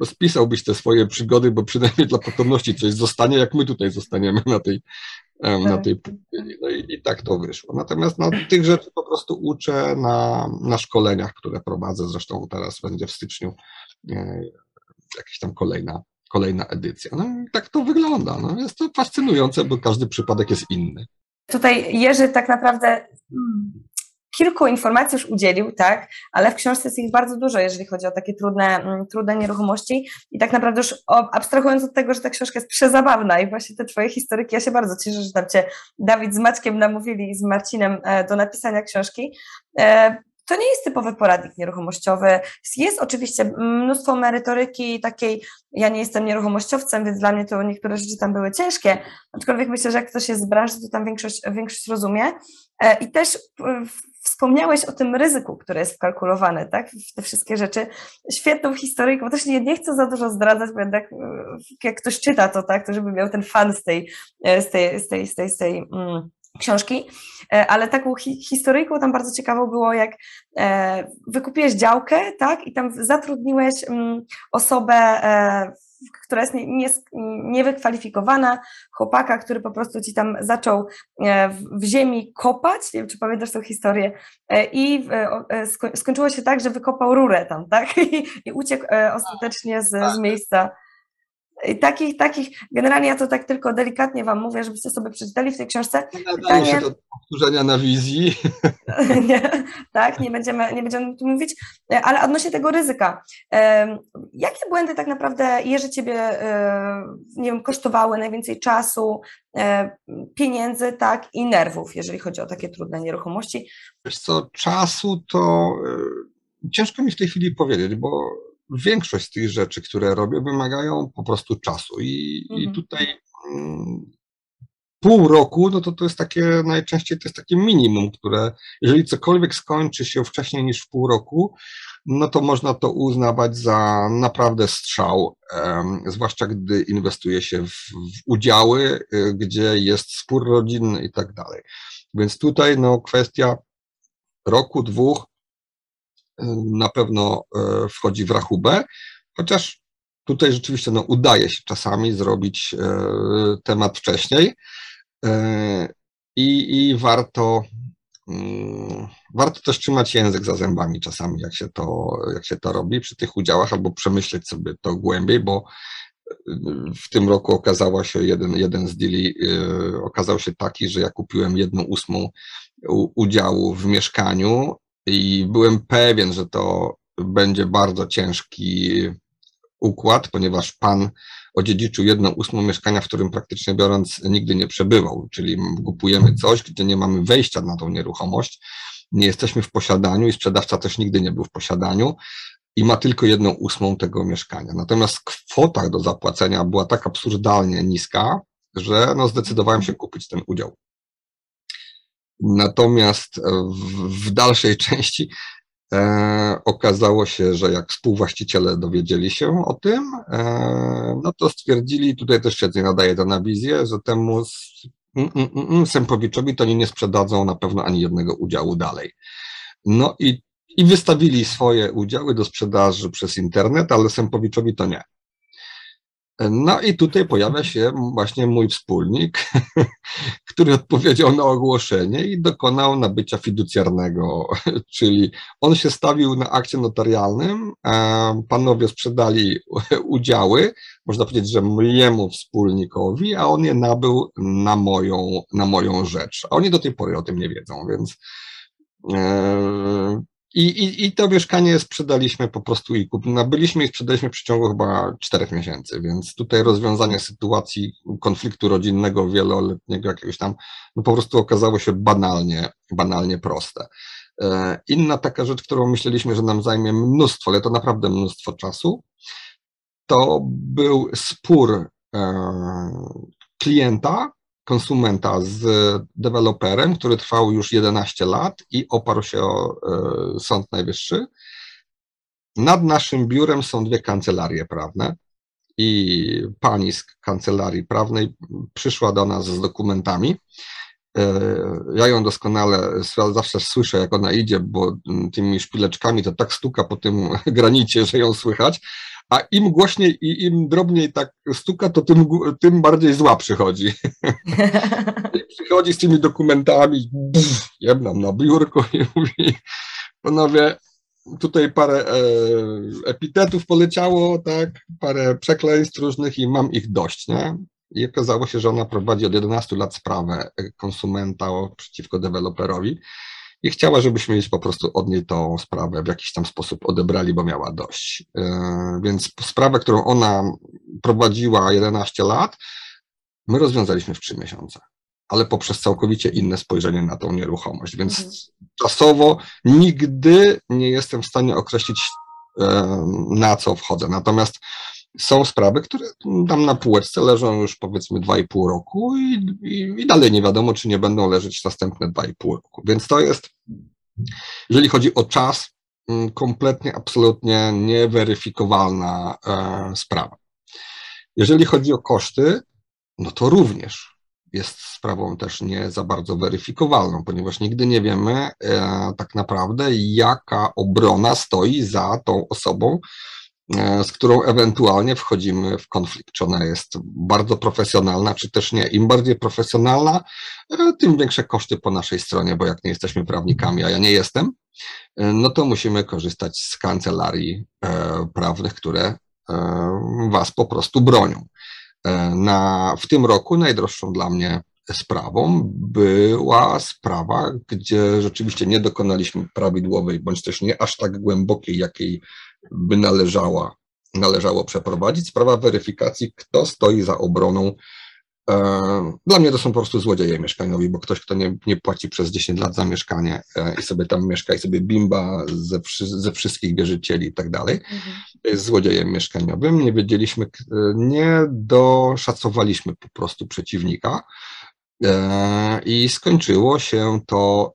rozpisałbyś te swoje przygody, bo przynajmniej dla potomności coś zostanie, jak my tutaj zostaniemy na tej, na tak. tej pustyni. No i, i tak to wyszło. Natomiast no, tych rzeczy po prostu uczę na, na szkoleniach, które prowadzę, zresztą teraz będzie w styczniu e, jakaś tam kolejna kolejna edycja. No i tak to wygląda. No, jest to fascynujące, bo każdy przypadek jest inny. Tutaj Jerzy tak naprawdę hmm, kilku informacji już udzielił, tak, ale w książce jest ich bardzo dużo, jeżeli chodzi o takie trudne, mm, trudne nieruchomości i tak naprawdę już abstrahując od tego, że ta książka jest przezabawna i właśnie te twoje historyki, ja się bardzo cieszę, że tam cię Dawid z Maćkiem namówili i z Marcinem e, do napisania książki. E, to nie jest typowy poradnik nieruchomościowy. Jest oczywiście mnóstwo merytoryki takiej, ja nie jestem nieruchomościowcem, więc dla mnie to niektóre rzeczy tam były ciężkie, aczkolwiek myślę, że jak ktoś jest z branży, to tam większość, większość rozumie. E, I też wspomniałeś o tym ryzyku, które jest wkalkulowane, tak, w te wszystkie rzeczy. Świetną historyjką, bo też nie, nie chcę za dużo zdradzać, bo jednak e, jak ktoś czyta to, tak, to żeby miał ten fan e, z tej, z tej, z tej, z tej, z tej mm, książki, e, ale taką hi historyjką tam bardzo ciekawą było, jak e, wykupiłeś działkę, tak, i tam zatrudniłeś mm, osobę, e, która jest niewykwalifikowana, chłopaka, który po prostu ci tam zaczął w ziemi kopać, nie wiem, czy pamiętasz tą historię, i skończyło się tak, że wykopał rurę tam, tak, i uciekł ostatecznie z, z tak. miejsca takich, takich, generalnie ja to tak tylko delikatnie Wam mówię, żebyście sobie przeczytali w tej książce. Nie nadaje się do powtórzenia na wizji. nie, tak, nie będziemy, nie będziemy tu mówić, ale odnośnie tego ryzyka. Jakie błędy tak naprawdę, Jerzy, Ciebie, nie wiem, kosztowały najwięcej czasu, pieniędzy, tak, i nerwów, jeżeli chodzi o takie trudne nieruchomości? Wiesz co, czasu to ciężko mi w tej chwili powiedzieć, bo większość z tych rzeczy, które robię, wymagają po prostu czasu. I, mhm. i tutaj mm, pół roku, no to to jest takie, najczęściej to jest takie minimum, które, jeżeli cokolwiek skończy się wcześniej niż w pół roku, no to można to uznawać za naprawdę strzał, um, zwłaszcza gdy inwestuje się w, w udziały, y, gdzie jest spór rodzinny i tak dalej. Więc tutaj no kwestia roku, dwóch, na pewno e, wchodzi w rachubę, chociaż tutaj rzeczywiście no, udaje się czasami zrobić e, temat wcześniej e, i, i warto, mm, warto też trzymać język za zębami czasami, jak się, to, jak się to robi przy tych udziałach, albo przemyśleć sobie to głębiej, bo w tym roku okazała się jeden, jeden z deali okazał się taki, że ja kupiłem jedną ósmą udziału w mieszkaniu i byłem pewien, że to będzie bardzo ciężki układ, ponieważ pan odziedziczył jedną ósmą mieszkania, w którym praktycznie biorąc nigdy nie przebywał, czyli kupujemy coś, gdzie nie mamy wejścia na tą nieruchomość, nie jesteśmy w posiadaniu i sprzedawca też nigdy nie był w posiadaniu i ma tylko jedną ósmą tego mieszkania. Natomiast kwota do zapłacenia była tak absurdalnie niska, że no zdecydowałem się kupić ten udział. Natomiast w, w dalszej części e, okazało się, że jak współwłaściciele dowiedzieli się o tym, e, no to stwierdzili, tutaj też się nadaje to na wizję, że temu mm, mm, mm, Sępowiczowi to oni nie sprzedadzą na pewno ani jednego udziału dalej. No i, i wystawili swoje udziały do sprzedaży przez internet, ale Sępowiczowi to nie. No i tutaj pojawia się właśnie mój wspólnik, który odpowiedział na ogłoszenie i dokonał nabycia fiducjarnego, czyli on się stawił na akcie notarialnym, panowie sprzedali udziały, można powiedzieć, że mojemu wspólnikowi, a on je nabył na moją, na moją rzecz. A oni do tej pory o tym nie wiedzą, więc e, i, i, I to mieszkanie sprzedaliśmy po prostu i kup, nabyliśmy i sprzedaliśmy w przeciągu chyba czterech miesięcy, więc tutaj rozwiązanie sytuacji konfliktu rodzinnego wieloletniego jakiegoś tam, no po prostu okazało się banalnie, banalnie proste. E, inna taka rzecz, którą myśleliśmy, że nam zajmie mnóstwo, ale to naprawdę mnóstwo czasu, to był spór e, klienta konsumenta z deweloperem, który trwał już 11 lat i oparł się o e, Sąd Najwyższy. Nad naszym biurem są dwie kancelarie prawne i pani z kancelarii prawnej przyszła do nas z dokumentami. E, ja ją doskonale zawsze słyszę, jak ona idzie, bo tymi szpileczkami to tak stuka po tym granicie, że ją słychać, a im głośniej i im drobniej tak stuka, to tym, tym bardziej zła przychodzi. przychodzi z tymi dokumentami, jedną na biurko i mówi, panowie, tutaj parę e, epitetów poleciało, tak, parę przekleństw różnych i mam ich dość, nie? I okazało się, że ona prowadzi od 11 lat sprawę konsumenta przeciwko deweloperowi i chciała, żebyśmy jej po prostu od niej tą sprawę w jakiś tam sposób odebrali, bo miała dość. E, więc sprawę, którą ona prowadziła 11 lat, my rozwiązaliśmy w 3 miesiące, ale poprzez całkowicie inne spojrzenie na tą nieruchomość. Więc mhm. czasowo nigdy nie jestem w stanie określić, e, na co wchodzę. Natomiast są sprawy, które tam na półeczce leżą już powiedzmy 2,5 roku i, i, i, dalej nie wiadomo, czy nie będą leżeć następne 2,5 roku. Więc to jest, jeżeli chodzi o czas, mm, kompletnie, absolutnie nieweryfikowalna e, sprawa. Jeżeli chodzi o koszty, no to również jest sprawą też nie za bardzo weryfikowalną, ponieważ nigdy nie wiemy e, tak naprawdę, jaka obrona stoi za tą osobą, z którą ewentualnie wchodzimy w konflikt, czy ona jest bardzo profesjonalna, czy też nie. Im bardziej profesjonalna, e, tym większe koszty po naszej stronie, bo jak nie jesteśmy prawnikami, a ja nie jestem, e, no to musimy korzystać z kancelarii prawnych, które was po prostu bronią. Na, w tym roku najdroższą dla mnie sprawą była sprawa, gdzie rzeczywiście nie dokonaliśmy prawidłowej, bądź też nie aż tak głębokiej, jakiej by należała, należało przeprowadzić. Sprawa weryfikacji, kto stoi za obroną. E, dla mnie to są po prostu złodzieje mieszkaniowi, bo ktoś, kto nie, nie płaci przez 10 lat za mieszkanie e, i sobie tam mieszka i sobie bimba ze, ze wszystkich wierzycieli i tak dalej, mhm. jest złodziejem mieszkaniowym. Nie wiedzieliśmy, nie doszacowaliśmy po prostu przeciwnika e, i skończyło się to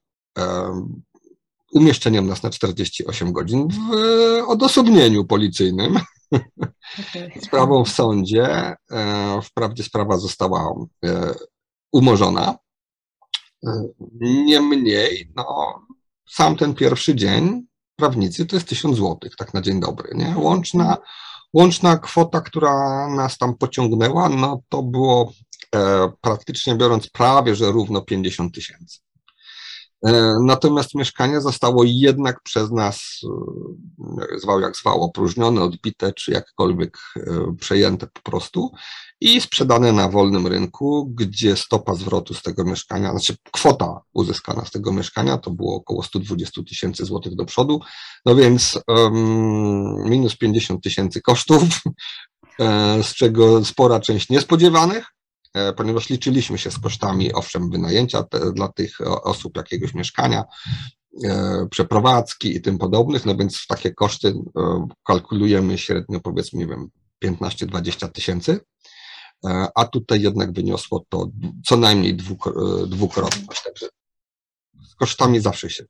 umieszczeniem nas na 48 godzin w odosobnieniu policyjnym. Sprawą w sądzie. E, wprawdzie sprawa została e, umorzona. E, niemniej, no, sam ten pierwszy dzień prawnicy to jest 1000 złotych, tak na dzień dobry. Nie? Łączna, łączna kwota, która nas tam pociągnęła, no to było e, praktycznie biorąc prawie, że równo 50 tysięcy. E, natomiast mieszkanie zostało jednak przez nas, e, zwał jak zwał, opróżnione, odbite, czy jakkolwiek e, przejęte po prostu i sprzedane na wolnym rynku, gdzie stopa zwrotu z tego mieszkania, znaczy kwota uzyskana z tego mieszkania to było około 120 tysięcy złotych do przodu, no więc um, minus 50 tysięcy kosztów, z czego spora część niespodziewanych, E, ponieważ liczyliśmy się z kosztami, owszem, wynajęcia te, dla tych osób jakiegoś mieszkania, e, przeprowadzki i tym podobnych, no więc takie koszty kalkulujemy średnio powiedzmy, nie wiem, 15-20 tysięcy, a tutaj jednak wyniosło to co najmniej dwukrotność, także kosztami zawsze się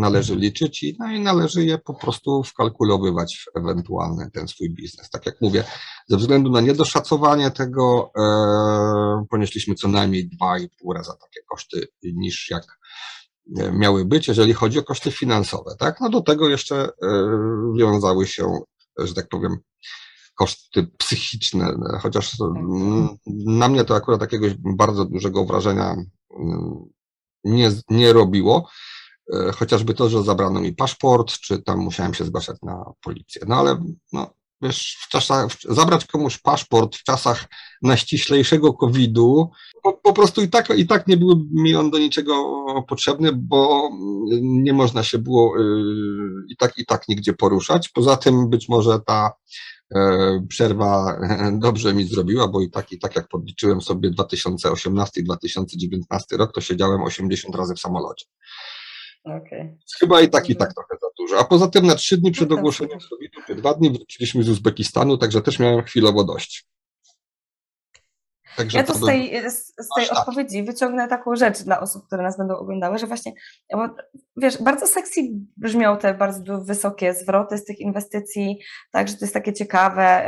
należy liczyć i, no i należy je po prostu wkalkulowywać w ewentualny ten swój biznes. Tak jak mówię, ze względu na niedoszacowanie tego e, ponieśliśmy co najmniej 2,5 raza takie koszty niż jak e, miały być, jeżeli chodzi o koszty finansowe. Tak? No do tego jeszcze e, wiązały się, że tak powiem, koszty psychiczne, chociaż na mnie to akurat jakiegoś bardzo dużego wrażenia nie, nie robiło. Chociażby to, że zabrano mi paszport, czy tam musiałem się zgłaszać na policję. No ale no, wiesz, w czasach, zabrać komuś paszport w czasach najściślejszego COVID-u, po, po, prostu i tak, i tak nie był mi on do niczego potrzebny, bo nie można się było yy, i tak, i tak nigdzie poruszać. Poza tym być może ta e, przerwa dobrze mi zrobiła, bo i tak, i tak jak podliczyłem sobie 2018 i 2019 rok, to siedziałem 80 razy w samolocie. Okay. Chyba i tak, i tak trochę za dużo. A poza tym na trzy dni przed no ogłoszeniem COVID-u, dwa dni wróciliśmy z Uzbekistanu, także też miałem chwilowo dość. Także ja to z tej, z tej odpowiedzi wyciągnę taką rzecz dla osób, które nas będą oglądały, że właśnie, bo, wiesz, bardzo sexy brzmią te bardzo wysokie zwroty z tych inwestycji, także to jest takie ciekawe,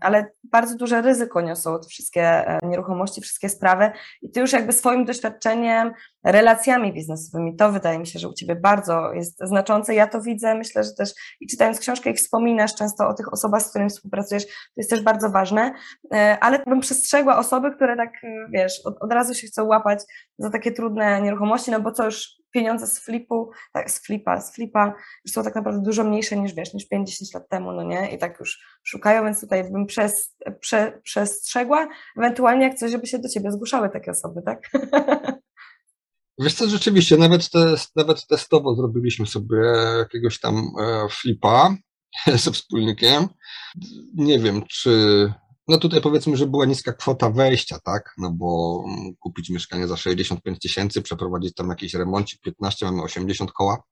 ale bardzo duże ryzyko niosą te wszystkie e, nieruchomości, wszystkie sprawy i ty już jakby swoim doświadczeniem, relacjami biznesowymi, to wydaje mi się, że u ciebie bardzo jest znaczące. Ja to widzę, myślę, że też i czytając książkę i wspominasz często o tych osobach, z którymi współpracujesz, to jest też bardzo ważne, e, ale bym przestrzegła osoby, które tak, wiesz, od, od razu się chcą łapać za takie trudne nieruchomości, no bo co już pieniądze z flipu, tak, z flipa, z flipa są tak naprawdę dużo mniejsze niż, wiesz, niż 5-10 lat temu, no nie? I tak już szukają, więc tutaj bym przez, prze, przestrzegła, ewentualnie jak coś, żeby się do ciebie zgłaszały takie osoby, tak? Wiesz co, rzeczywiście, nawet, te, nawet testowo zrobiliśmy sobie jakiegoś tam e, flipa ze wspólnikiem. Nie wiem, czy no tutaj powiedzmy, że była niska kwota wejścia, tak? No bo mm, kupić mieszkanie za 65 tysięcy, przeprowadzić tam jakiś remoncik 15, mamy 80 koła.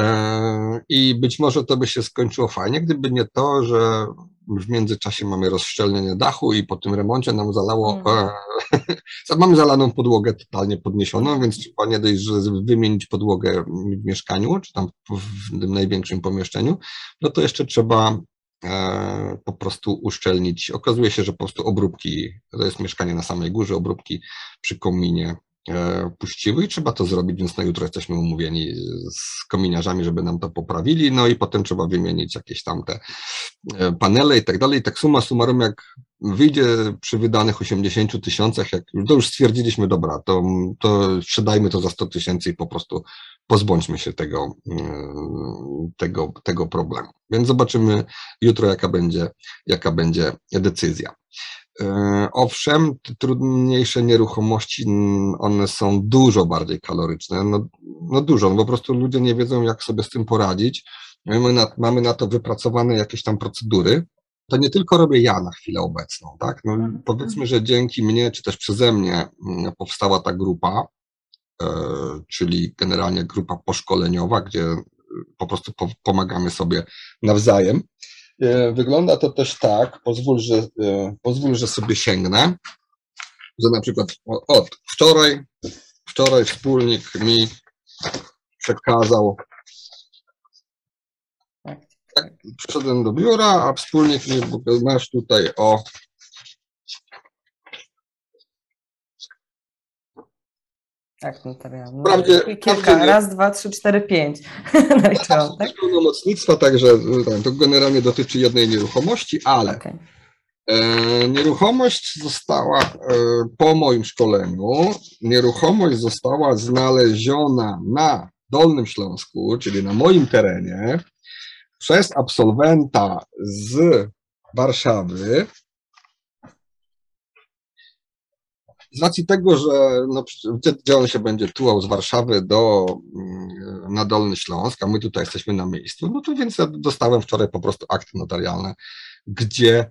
E, I być może to by się skończyło fajnie, gdyby nie to, że w międzyczasie mamy rozszczelnienie dachu i po tym remoncie nam zalało, mm. mamy zalaną podłogę totalnie podniesioną, więc trzeba nie dość, że wymienić podłogę w mieszkaniu, czy tam w tym największym pomieszczeniu, no to jeszcze trzeba E, po prostu uszczelnić. Okazuje się, że po prostu obróbki, to jest mieszkanie na samej górze, obróbki przy kominie e, puściły i trzeba to zrobić, więc na jutro jesteśmy umówieni z kominiarzami, żeby nam to poprawili, no i potem trzeba wymienić jakieś tam te e, panele i tak dalej. Tak suma summarum, jak wyjdzie przy wydanych 80 tysiącach, jak to już stwierdziliśmy, dobra, to, to sprzedajmy to za 100 tysięcy i po prostu pozbądźmy się tego, mm, tego, tego problemu. Więc zobaczymy jutro, jaka będzie, jaka będzie decyzja. E, owszem, trudniejsze nieruchomości, one są dużo bardziej kaloryczne, no, no dużo, no po prostu ludzie nie wiedzą, jak sobie z tym poradzić. Mamy na, mamy na to wypracowane jakieś tam procedury, to nie tylko robię ja na chwilę obecną, tak? No, mhm. powiedzmy, że dzięki mnie, czy też przeze mnie powstała ta grupa, e, czyli generalnie grupa poszkoleniowa, gdzie e, po prostu po, pomagamy sobie nawzajem. E, wygląda to też tak, pozwól, że, e, pozwól, że sobie sięgnę, że na przykład od wczoraj, wczoraj wspólnik mi przekazał tak, przyszedłem do biura, a wspólnik mi masz tutaj o Tak, notarialne. Wprawdzie, kilka, wprawdzie raz, dwa, trzy, cztery, pięć. Naliczyłam, tak? pełnomocnictwa, także tak, to generalnie dotyczy jednej nieruchomości, ale okay. e, nieruchomość została e, po moim szkoleniu, nieruchomość została znaleziona na Dolnym Śląsku, czyli na moim terenie, przez absolwenta z Warszawy, z racji tego, że no, gdzie on się będzie tułał z Warszawy do, mm, na Dolny Śląsk, a my tutaj jesteśmy na miejscu, no to więc ja dostałem wczoraj po prostu akty notarialne, gdzie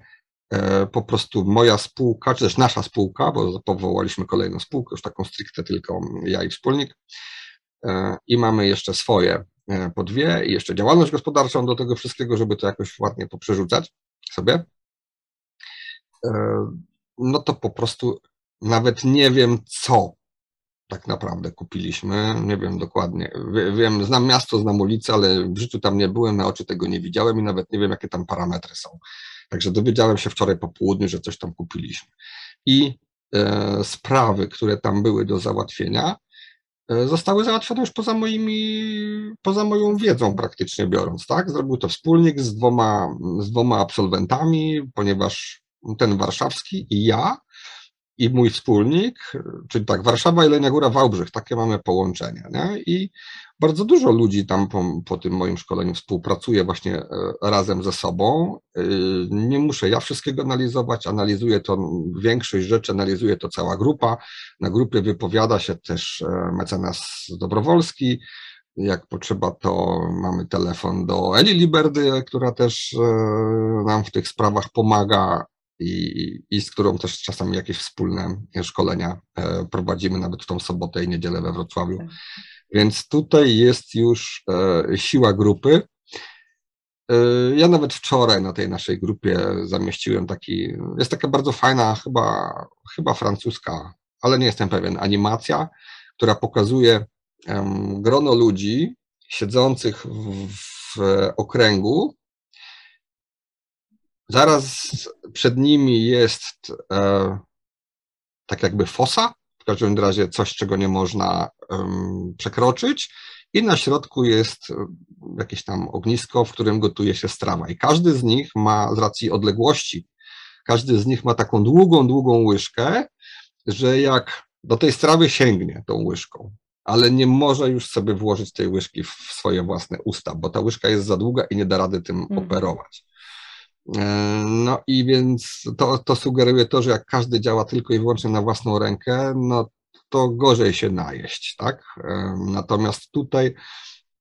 e, po prostu moja spółka, czy też nasza spółka, bo powołaliśmy kolejną spółkę, już taką stricte tylko ja i wspólnik, i mamy jeszcze swoje po dwie i jeszcze działalność gospodarczą do tego wszystkiego, żeby to jakoś ładnie poprzerzucać sobie, no to po prostu nawet nie wiem, co tak naprawdę kupiliśmy. Nie wiem dokładnie. Wiem, znam miasto, znam ulicę, ale w życiu tam nie byłem, na oczy tego nie widziałem i nawet nie wiem, jakie tam parametry są. Także dowiedziałem się wczoraj po południu, że coś tam kupiliśmy. I e, sprawy, które tam były do załatwienia, e, zostały załatwione już poza moimi, poza moją wiedzą praktycznie biorąc, tak? Zrobił to wspólnik z dwoma, z dwoma absolwentami, ponieważ ten warszawski i ja i mój wspólnik, czyli tak, Warszawa, Jelenia Góra, Wałbrzych, takie mamy połączenia. Nie? I bardzo dużo ludzi tam po, po, tym moim szkoleniu współpracuje właśnie e, razem ze sobą. E, nie muszę ja wszystkiego analizować, analizuje to większość rzeczy, analizuje to cała grupa. Na grupie wypowiada się też e, mecenas Dobrowolski. Jak potrzeba, to mamy telefon do Eli Liberdy, która też nam w tych sprawach pomaga i, i z którą też czasami jakieś wspólne szkolenia e, prowadzimy, nawet w tą sobotę i niedzielę we Wrocławiu. Tak. Więc tutaj jest już e, siła grupy. E, ja nawet wczoraj na tej naszej grupie zamieściłem taki, jest taka bardzo fajna, chyba, chyba francuska, ale nie jestem pewien, animacja, która pokazuje grono ludzi siedzących w, w okręgu Zaraz przed nimi jest e, tak jakby fosa, w każdym razie coś, czego nie można um, przekroczyć, i na środku jest e, jakieś tam ognisko, w którym gotuje się strawa. I każdy z nich ma z racji odległości, każdy z nich ma taką długą, długą łyżkę, że jak do tej strawy sięgnie tą łyżką, ale nie może już sobie włożyć tej łyżki w swoje własne usta, bo ta łyżka jest za długa i nie da rady tym mhm. operować. E, no i więc to, to sugeruje to, że jak każdy działa tylko i wyłącznie na własną rękę, no to gorzej się najeść, tak? E, natomiast tutaj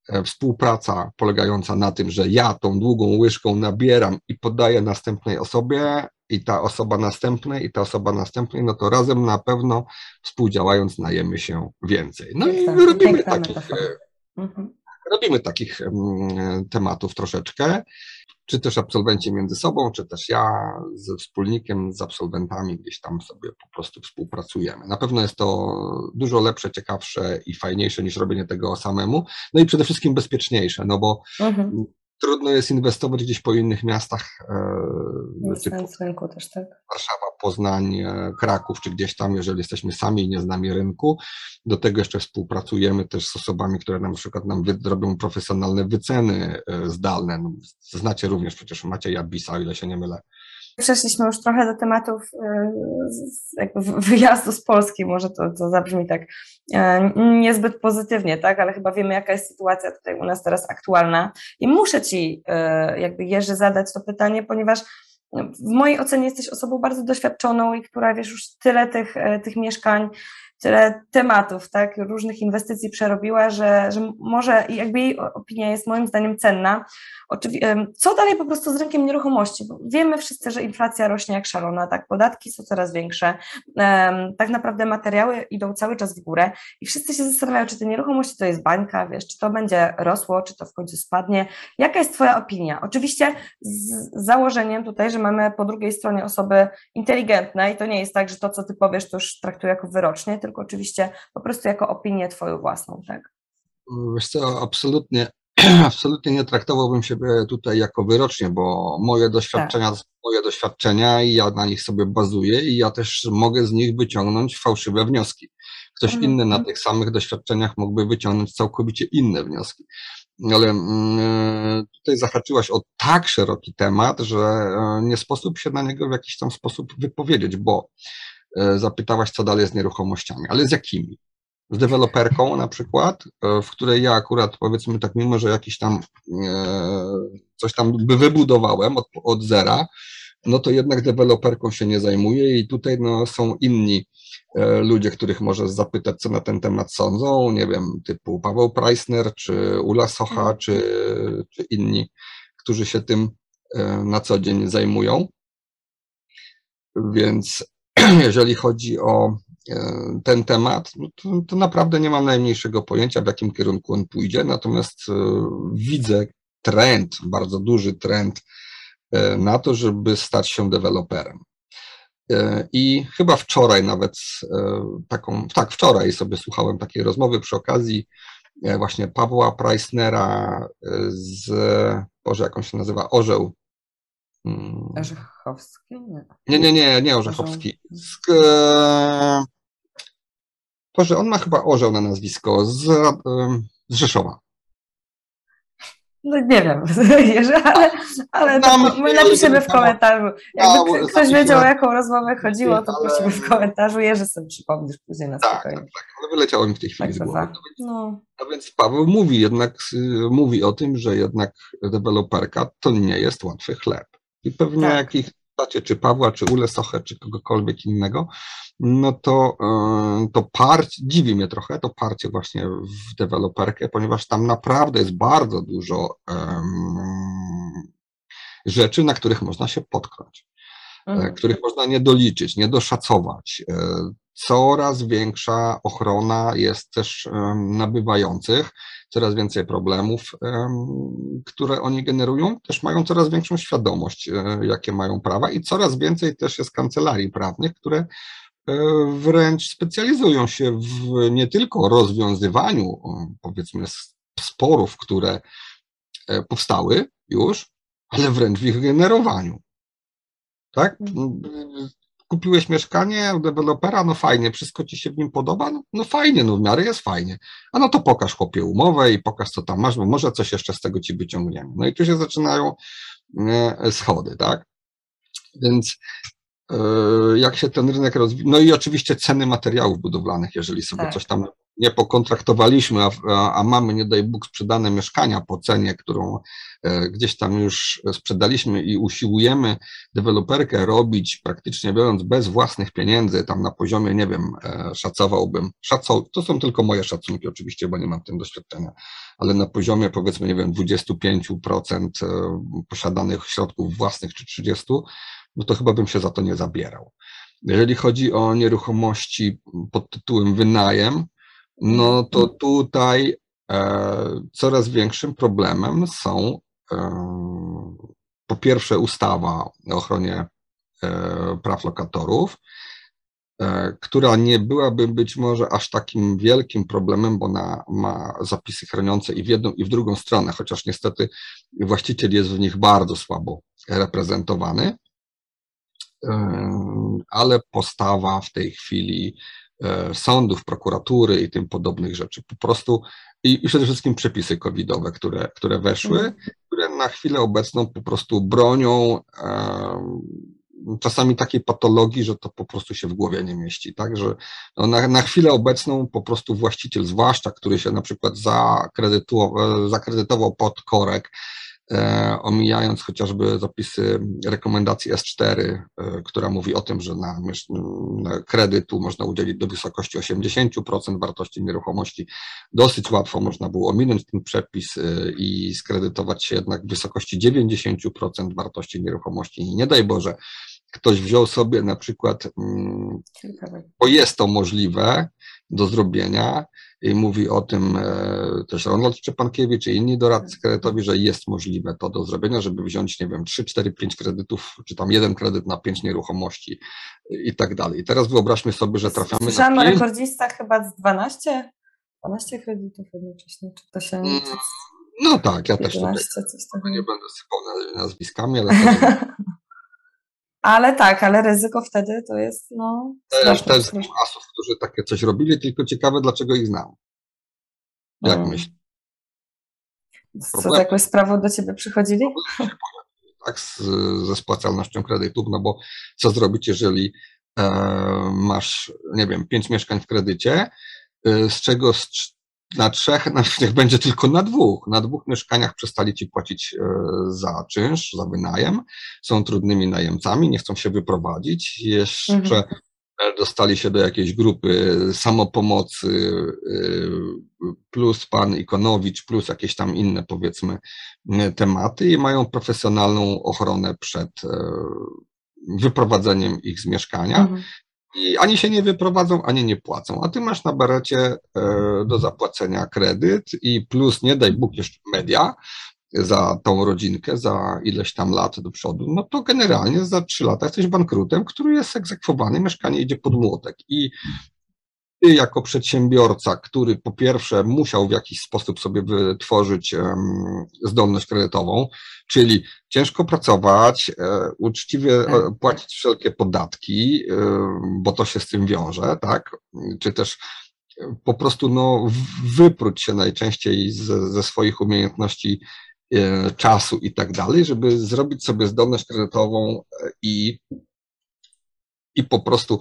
e, współpraca polegająca na tym, że ja tą długą łyżką nabieram i podaję następnej osobie, i ta osoba następnej, i ta osoba następnej, no to razem na pewno współdziałając najemy się więcej. No i robimy takich, mhm. robimy takich tematów troszeczkę czy też absolwenci między sobą, czy też ja ze wspólnikiem, z absolwentami gdzieś tam sobie po prostu współpracujemy. Na pewno jest to dużo lepsze, ciekawsze i fajniejsze niż robienie tego samemu, no i przede wszystkim bezpieczniejsze, no bo mhm trudno jest inwestować gdzieś po innych miastach. E, typu rynku też, tak? Warszawa, Poznań, e, Kraków, czy gdzieś tam, jeżeli jesteśmy sami i nie znamy rynku. Do tego jeszcze współpracujemy też z osobami, które na przykład nam robią profesjonalne wyceny e, zdalne. No, znacie również przecież Macieja Bisa, o ile się nie mylę. Przeszliśmy już trochę do tematów wyjazdu z Polski, może to, to zabrzmi tak niezbyt pozytywnie, tak, ale chyba wiemy, jaka jest sytuacja tutaj u nas teraz aktualna. I muszę Ci jakby Jerzy zadać to pytanie, ponieważ w mojej ocenie jesteś osobą bardzo doświadczoną i która wiesz już tyle tych, tych mieszkań tyle tematów, tak, różnych inwestycji przerobiła, że, że może jakby jej opinia jest moim zdaniem cenna. Oczywiście, co dalej po prostu z rynkiem nieruchomości? Bo wiemy wszyscy, że inflacja rośnie jak szalona, tak, podatki są coraz większe, tak naprawdę materiały idą cały czas w górę i wszyscy się zastanawiają, czy te nieruchomości to jest bańka, wiesz, czy to będzie rosło, czy to w końcu spadnie. Jaka jest Twoja opinia? Oczywiście z założeniem tutaj, że mamy po drugiej stronie osoby inteligentne i to nie jest tak, że to, co Ty powiesz, to już traktuję jako wyrocznie, tylko oczywiście po prostu jako opinię Twoją własną, tak? Wiesz co, absolutnie, absolutnie nie traktowałbym siebie tutaj jako wyrocznie, bo moje doświadczenia tak. moje doświadczenia i ja na nich sobie bazuję i ja też mogę z nich wyciągnąć fałszywe wnioski. Ktoś mhm. inny na tych samych doświadczeniach mógłby wyciągnąć całkowicie inne wnioski. Ale mm, tutaj zahaczyłaś o tak szeroki temat, że e, nie sposób się na niego w jakiś tam sposób wypowiedzieć, bo E, zapytałaś, co dalej z nieruchomościami, ale z jakimi? Z deweloperką na przykład, e, w której ja akurat powiedzmy tak, mimo że jakiś tam e, coś tam by wybudowałem od, od zera, no to jednak deweloperką się nie zajmuję i tutaj no, są inni ludzie, których możesz zapytać, co na ten temat sądzą, nie wiem, typu Paweł Preissner, czy Ula Socha, mhm. czy, czy inni, którzy się tym na co dzień zajmują. Więc jeżeli chodzi o ten temat, no to, to, naprawdę nie mam najmniejszego pojęcia, w jakim kierunku on pójdzie, natomiast widzę trend, bardzo duży trend na to, żeby stać się deweloperem. I chyba wczoraj nawet taką, tak, wczoraj sobie słuchałem takiej rozmowy przy okazji właśnie Pawła Preissnera z, Boże, jak on się nazywa, Orzeł. Mm. Orzechowski? Nie, nie, nie, nie, nie Orzechowski. Z, e, Boże, on ma chyba Orzeł na nazwisko, z, z Rzeszowa. No nie wiem, ale, ale to my napiszemy w komentarzu. Jakby no, ktoś wiedział, o jaką rozmowę chodziło, to ale... prosimy w komentarzu. Jerzy sobie przypomnisz później na tak, spokojnie. Tak, tak, ale wyleciało mi w tej chwili tak, z głowy. No. A więc Paweł mówi jednak, mówi o tym, że jednak deweloperka to nie jest łatwy chleb. I pewnie tak. jakich pytacie, czy Pawła, czy Ule Sochę, czy kogokolwiek innego, no to, e, to parcie, dziwi mnie trochę to parcie właśnie w deweloperkę, ponieważ tam naprawdę jest bardzo dużo um, rzeczy, na których można się potknąć, e, mhm. których można nie doliczyć, nie doszacować. E, coraz większa ochrona jest też nabywających, coraz więcej problemów, które oni generują, też mają coraz większą świadomość, jakie mają prawa i coraz więcej też jest kancelarii prawnych, które E, wręcz specjalizują się w nie tylko rozwiązywaniu, powiedzmy, sporów, które e, powstały już, ale wręcz w ich generowaniu. Tak? Kupiłeś mieszkanie u dewelopera, no fajnie, wszystko ci się w nim podoba? No, no fajnie, no w miarę jest fajnie. A no to pokaż chłopie umowę i pokaż co tam masz, bo może coś jeszcze z tego ci wyciągniemy. No i tu się zaczynają e, schody, tak? Więc E, jak się ten rynek rozwija. No i oczywiście ceny materiałów budowlanych, jeżeli sobie tak. coś tam nie pokontraktowaliśmy, a, a, mamy, nie daj Bóg, sprzedane mieszkania po cenie, którą e, gdzieś tam już sprzedaliśmy i usiłujemy deweloperkę robić praktycznie biorąc bez własnych pieniędzy, tam na poziomie, nie wiem, e, szacowałbym, szacow, to są tylko moje szacunki oczywiście, bo nie mam tym doświadczenia, ale na poziomie powiedzmy, nie wiem, 25% posiadanych środków własnych czy 30%, no to chyba bym się za to nie zabierał. Jeżeli chodzi o nieruchomości pod tytułem wynajem, no to tutaj e, coraz większym problemem są e, po pierwsze ustawa o ochronie e, praw lokatorów, która nie byłaby być może aż takim wielkim problemem, bo ona ma zapisy chroniące i w jedną, i w drugą stronę, chociaż niestety właściciel jest w nich bardzo słabo reprezentowany. Ale postawa w tej chwili sądów, prokuratury i tym podobnych rzeczy. Po prostu i, i przede wszystkim przepisy covidowe, które, które weszły, mhm. które na chwilę obecną po prostu bronią czasami takiej patologii, że to po prostu się w głowie nie mieści, tak, że no na, na chwilę obecną po prostu właściciel, zwłaszcza, który się na przykład zakredytował, zakredytował pod korek, E, omijając chociażby zapisy rekomendacji S4, e, która mówi o tym, że na, na kredytu można udzielić do wysokości 80% wartości nieruchomości. Dosyć łatwo można było ominąć ten przepis e, i skredytować się jednak w wysokości 90% wartości nieruchomości. I nie daj Boże, ktoś wziął sobie na przykład, mm, bo jest to możliwe do zrobienia, i mówi o tym e, też Ronald Szczepankiewicz i inni doradcy kredytowi, że jest możliwe to do zrobienia, żeby wziąć, nie wiem, 3, 4, 5 kredytów, czy tam jeden kredyt na 5 nieruchomości i tak dalej. I teraz wyobraźmy sobie, że trafiamy Słyszałam na... Słyszałam rekordzista chyba z 12, 12 kredytów jednocześnie, czy to się... Mm, no tak, ja 11, też tutaj coś nie będę sypał nazwiskami, ale Ale tak, ale ryzyko wtedy to jest, no... Też, też znam asów, którzy takie coś robili, tylko ciekawe, dlaczego ich znam. Jak hmm. myślisz? Co, z jakąś sprawą do ciebie przychodzili? Tak, z, ze spłacalnością kredytów, no bo co zrobić, jeżeli e, masz, nie wiem, pięć mieszkań w kredycie, e, z czego z na trzech, na, niech będzie tylko na dwóch. Na dwóch mieszkaniach przestali ci płacić e, za czynsz, za wynajem, są trudnymi najemcami, nie chcą się wyprowadzić. Jeszcze mhm. dostali się do jakiejś grupy samopomocy, e, plus pan Ikonowicz, plus jakieś tam inne, powiedzmy, tematy i mają profesjonalną ochronę przed e, wyprowadzeniem ich z mieszkania. Mhm i ani się nie wyprowadzą, ani nie płacą. A ty masz na berecie e, do zapłacenia kredyt i plus, nie daj Bóg, jeszcze media za tą rodzinkę, za ileś tam lat do przodu, no to generalnie za trzy lata jesteś bankrutem, który jest egzekwowany, mieszkanie idzie pod młotek. I ty jako przedsiębiorca, który po pierwsze musiał w jakiś sposób sobie wytworzyć zdolność kredytową, czyli ciężko pracować, e, uczciwie e, tak. płacić wszelkie podatki, e, bo to się z tym wiąże, tak? Czy też po prostu no, wypróć się najczęściej z, ze swoich umiejętności czasu i tak dalej, żeby zrobić sobie zdolność kredytową i, i po prostu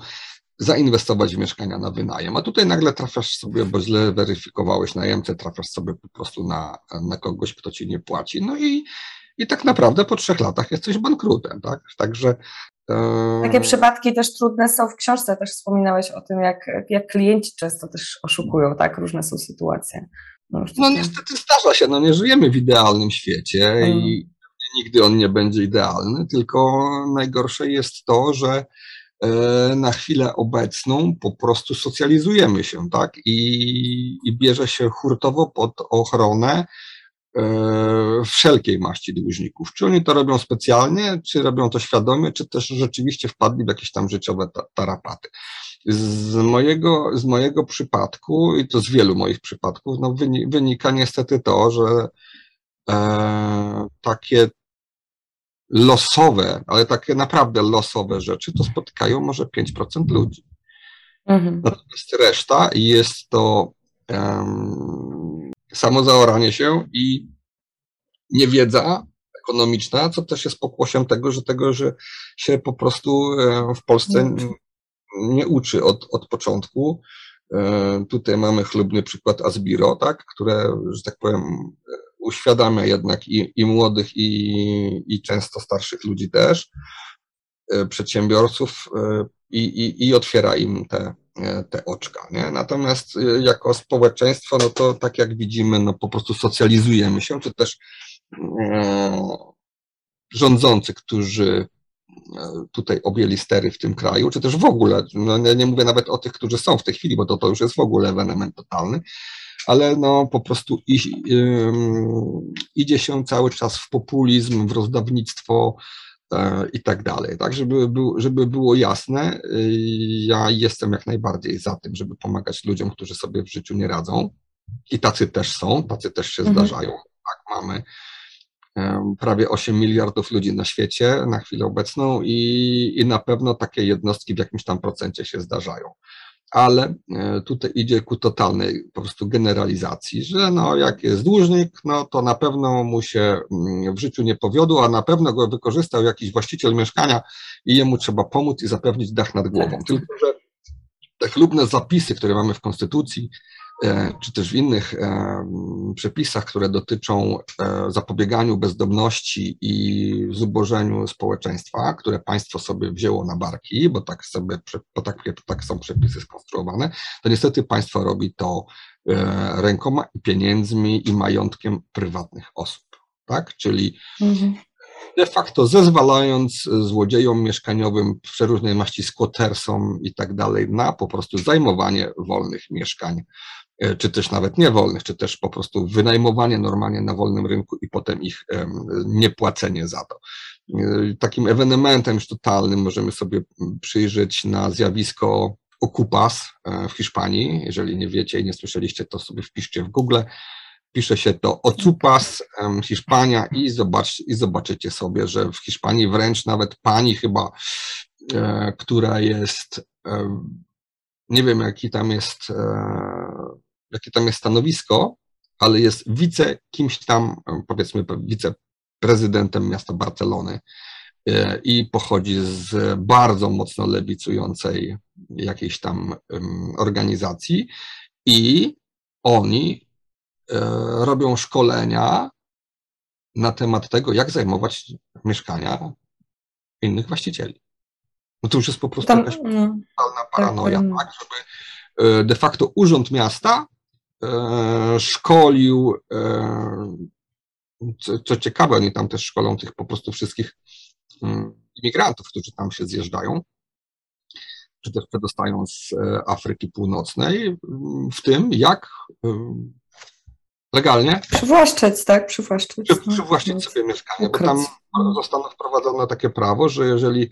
zainwestować w mieszkania na wynajem. A tutaj nagle trafiasz sobie, bo źle weryfikowałeś najemcę, trafiasz sobie po prostu na, na kogoś, kto ci nie płaci. No i, i tak naprawdę po trzech latach jesteś bankrutem, tak? Także. E... Takie przypadki też trudne są w książce, też wspominałeś o tym, jak, jak klienci często też oszukują, tak? Różne są sytuacje. No, no niestety zdarza się, no nie żyjemy w idealnym świecie hmm. i nigdy on nie będzie idealny, tylko najgorsze jest to, że na chwilę obecną po prostu socjalizujemy się, tak? I, i bierze się hurtowo pod ochronę e, wszelkiej maści dłużników. Czy oni to robią specjalnie, czy robią to świadomie, czy też rzeczywiście wpadli w jakieś tam życiowe tarapaty. Z mojego, z mojego przypadku, i to z wielu moich przypadków, no wynika niestety to, że e, takie losowe, ale takie naprawdę losowe rzeczy, to spotykają może 5% ludzi. Mhm. Natomiast reszta jest to um, samo zaoranie się i niewiedza ekonomiczna, co też jest pokłosiem tego, że tego, że się po prostu w Polsce nie uczy od, od początku. E, tutaj mamy chlubny przykład Asbiro, tak, które, że tak powiem, uświadamia jednak i, i młodych, i, i często starszych ludzi też, e, przedsiębiorców e, i, i, i otwiera im te, e, te oczka. Nie? Natomiast jako społeczeństwo, no to tak jak widzimy, no po prostu socjalizujemy się, czy też rządzący, którzy tutaj objęli stery w tym kraju, czy też w ogóle, no nie, nie mówię nawet o tych, którzy są w tej chwili, bo to, to już jest w ogóle ewenement totalny, ale no po prostu idzie się cały czas w populizm, w rozdawnictwo e, i tak dalej. Tak, żeby, był, żeby było jasne, y, ja jestem jak najbardziej za tym, żeby pomagać ludziom, którzy sobie w życiu nie radzą. I tacy też są, tacy też się mhm. zdarzają. Tak, mamy prawie 8 miliardów ludzi na świecie na chwilę obecną i, i na pewno takie jednostki w jakimś tam procencie się zdarzają ale e, tutaj idzie ku totalnej po prostu generalizacji, że no jak jest dłużnik, no to na pewno mu się mm, w życiu nie powiodło, a na pewno go wykorzystał jakiś właściciel mieszkania i jemu trzeba pomóc i zapewnić dach nad głową. Tak. Tylko, że te chlubne zapisy, które mamy w Konstytucji, czy też w innych e, przepisach, które dotyczą e, zapobieganiu bezdomności i zubożeniu społeczeństwa, które państwo sobie wzięło na barki, bo tak sobie, bo tak, tak są przepisy skonstruowane, to niestety państwo robi to rękoma i pieniędzmi i majątkiem prywatnych osób, tak? Czyli mhm de facto zezwalając złodziejom mieszkaniowym, przeróżnej maści squattersom i tak dalej, na po prostu zajmowanie wolnych mieszkań E, czy też nawet niewolnych, czy też po prostu wynajmowanie normalnie na wolnym rynku i potem ich niepłacenie za to. E, takim ewenementem już totalnym możemy sobie przyjrzeć na zjawisko okupas e, w Hiszpanii. Jeżeli nie wiecie i nie słyszeliście, to sobie wpiszcie w Google. Pisze się to Ocupas, Hiszpania i, zobacz, i zobaczycie sobie, że w Hiszpanii wręcz nawet pani chyba, która jest nie wiem jaki tam jest jakie tam jest stanowisko, ale jest wice kimś tam, powiedzmy wiceprezydentem miasta Barcelony e, i pochodzi z bardzo mocno lewicującej jakiejś tam organizacji i oni e, robią szkolenia na temat tego, jak zajmować mieszkania innych właścicieli. No to już jest po prostu Tam, jakaś no, paranoja, tak, tak, żeby e, de facto urząd miasta szkolił, e, co, co ciekawe, oni tam też szkolą tych po prostu wszystkich mm, imigrantów, którzy tam się zjeżdżają, czy też przedostają z e, Afryki Północnej, w tym jak legalnie przywłaszczać, tak, przywłaszczać, przy, przywłaszczyć sobie mieszkanie, bo tam zostało wprowadzone takie prawo, że jeżeli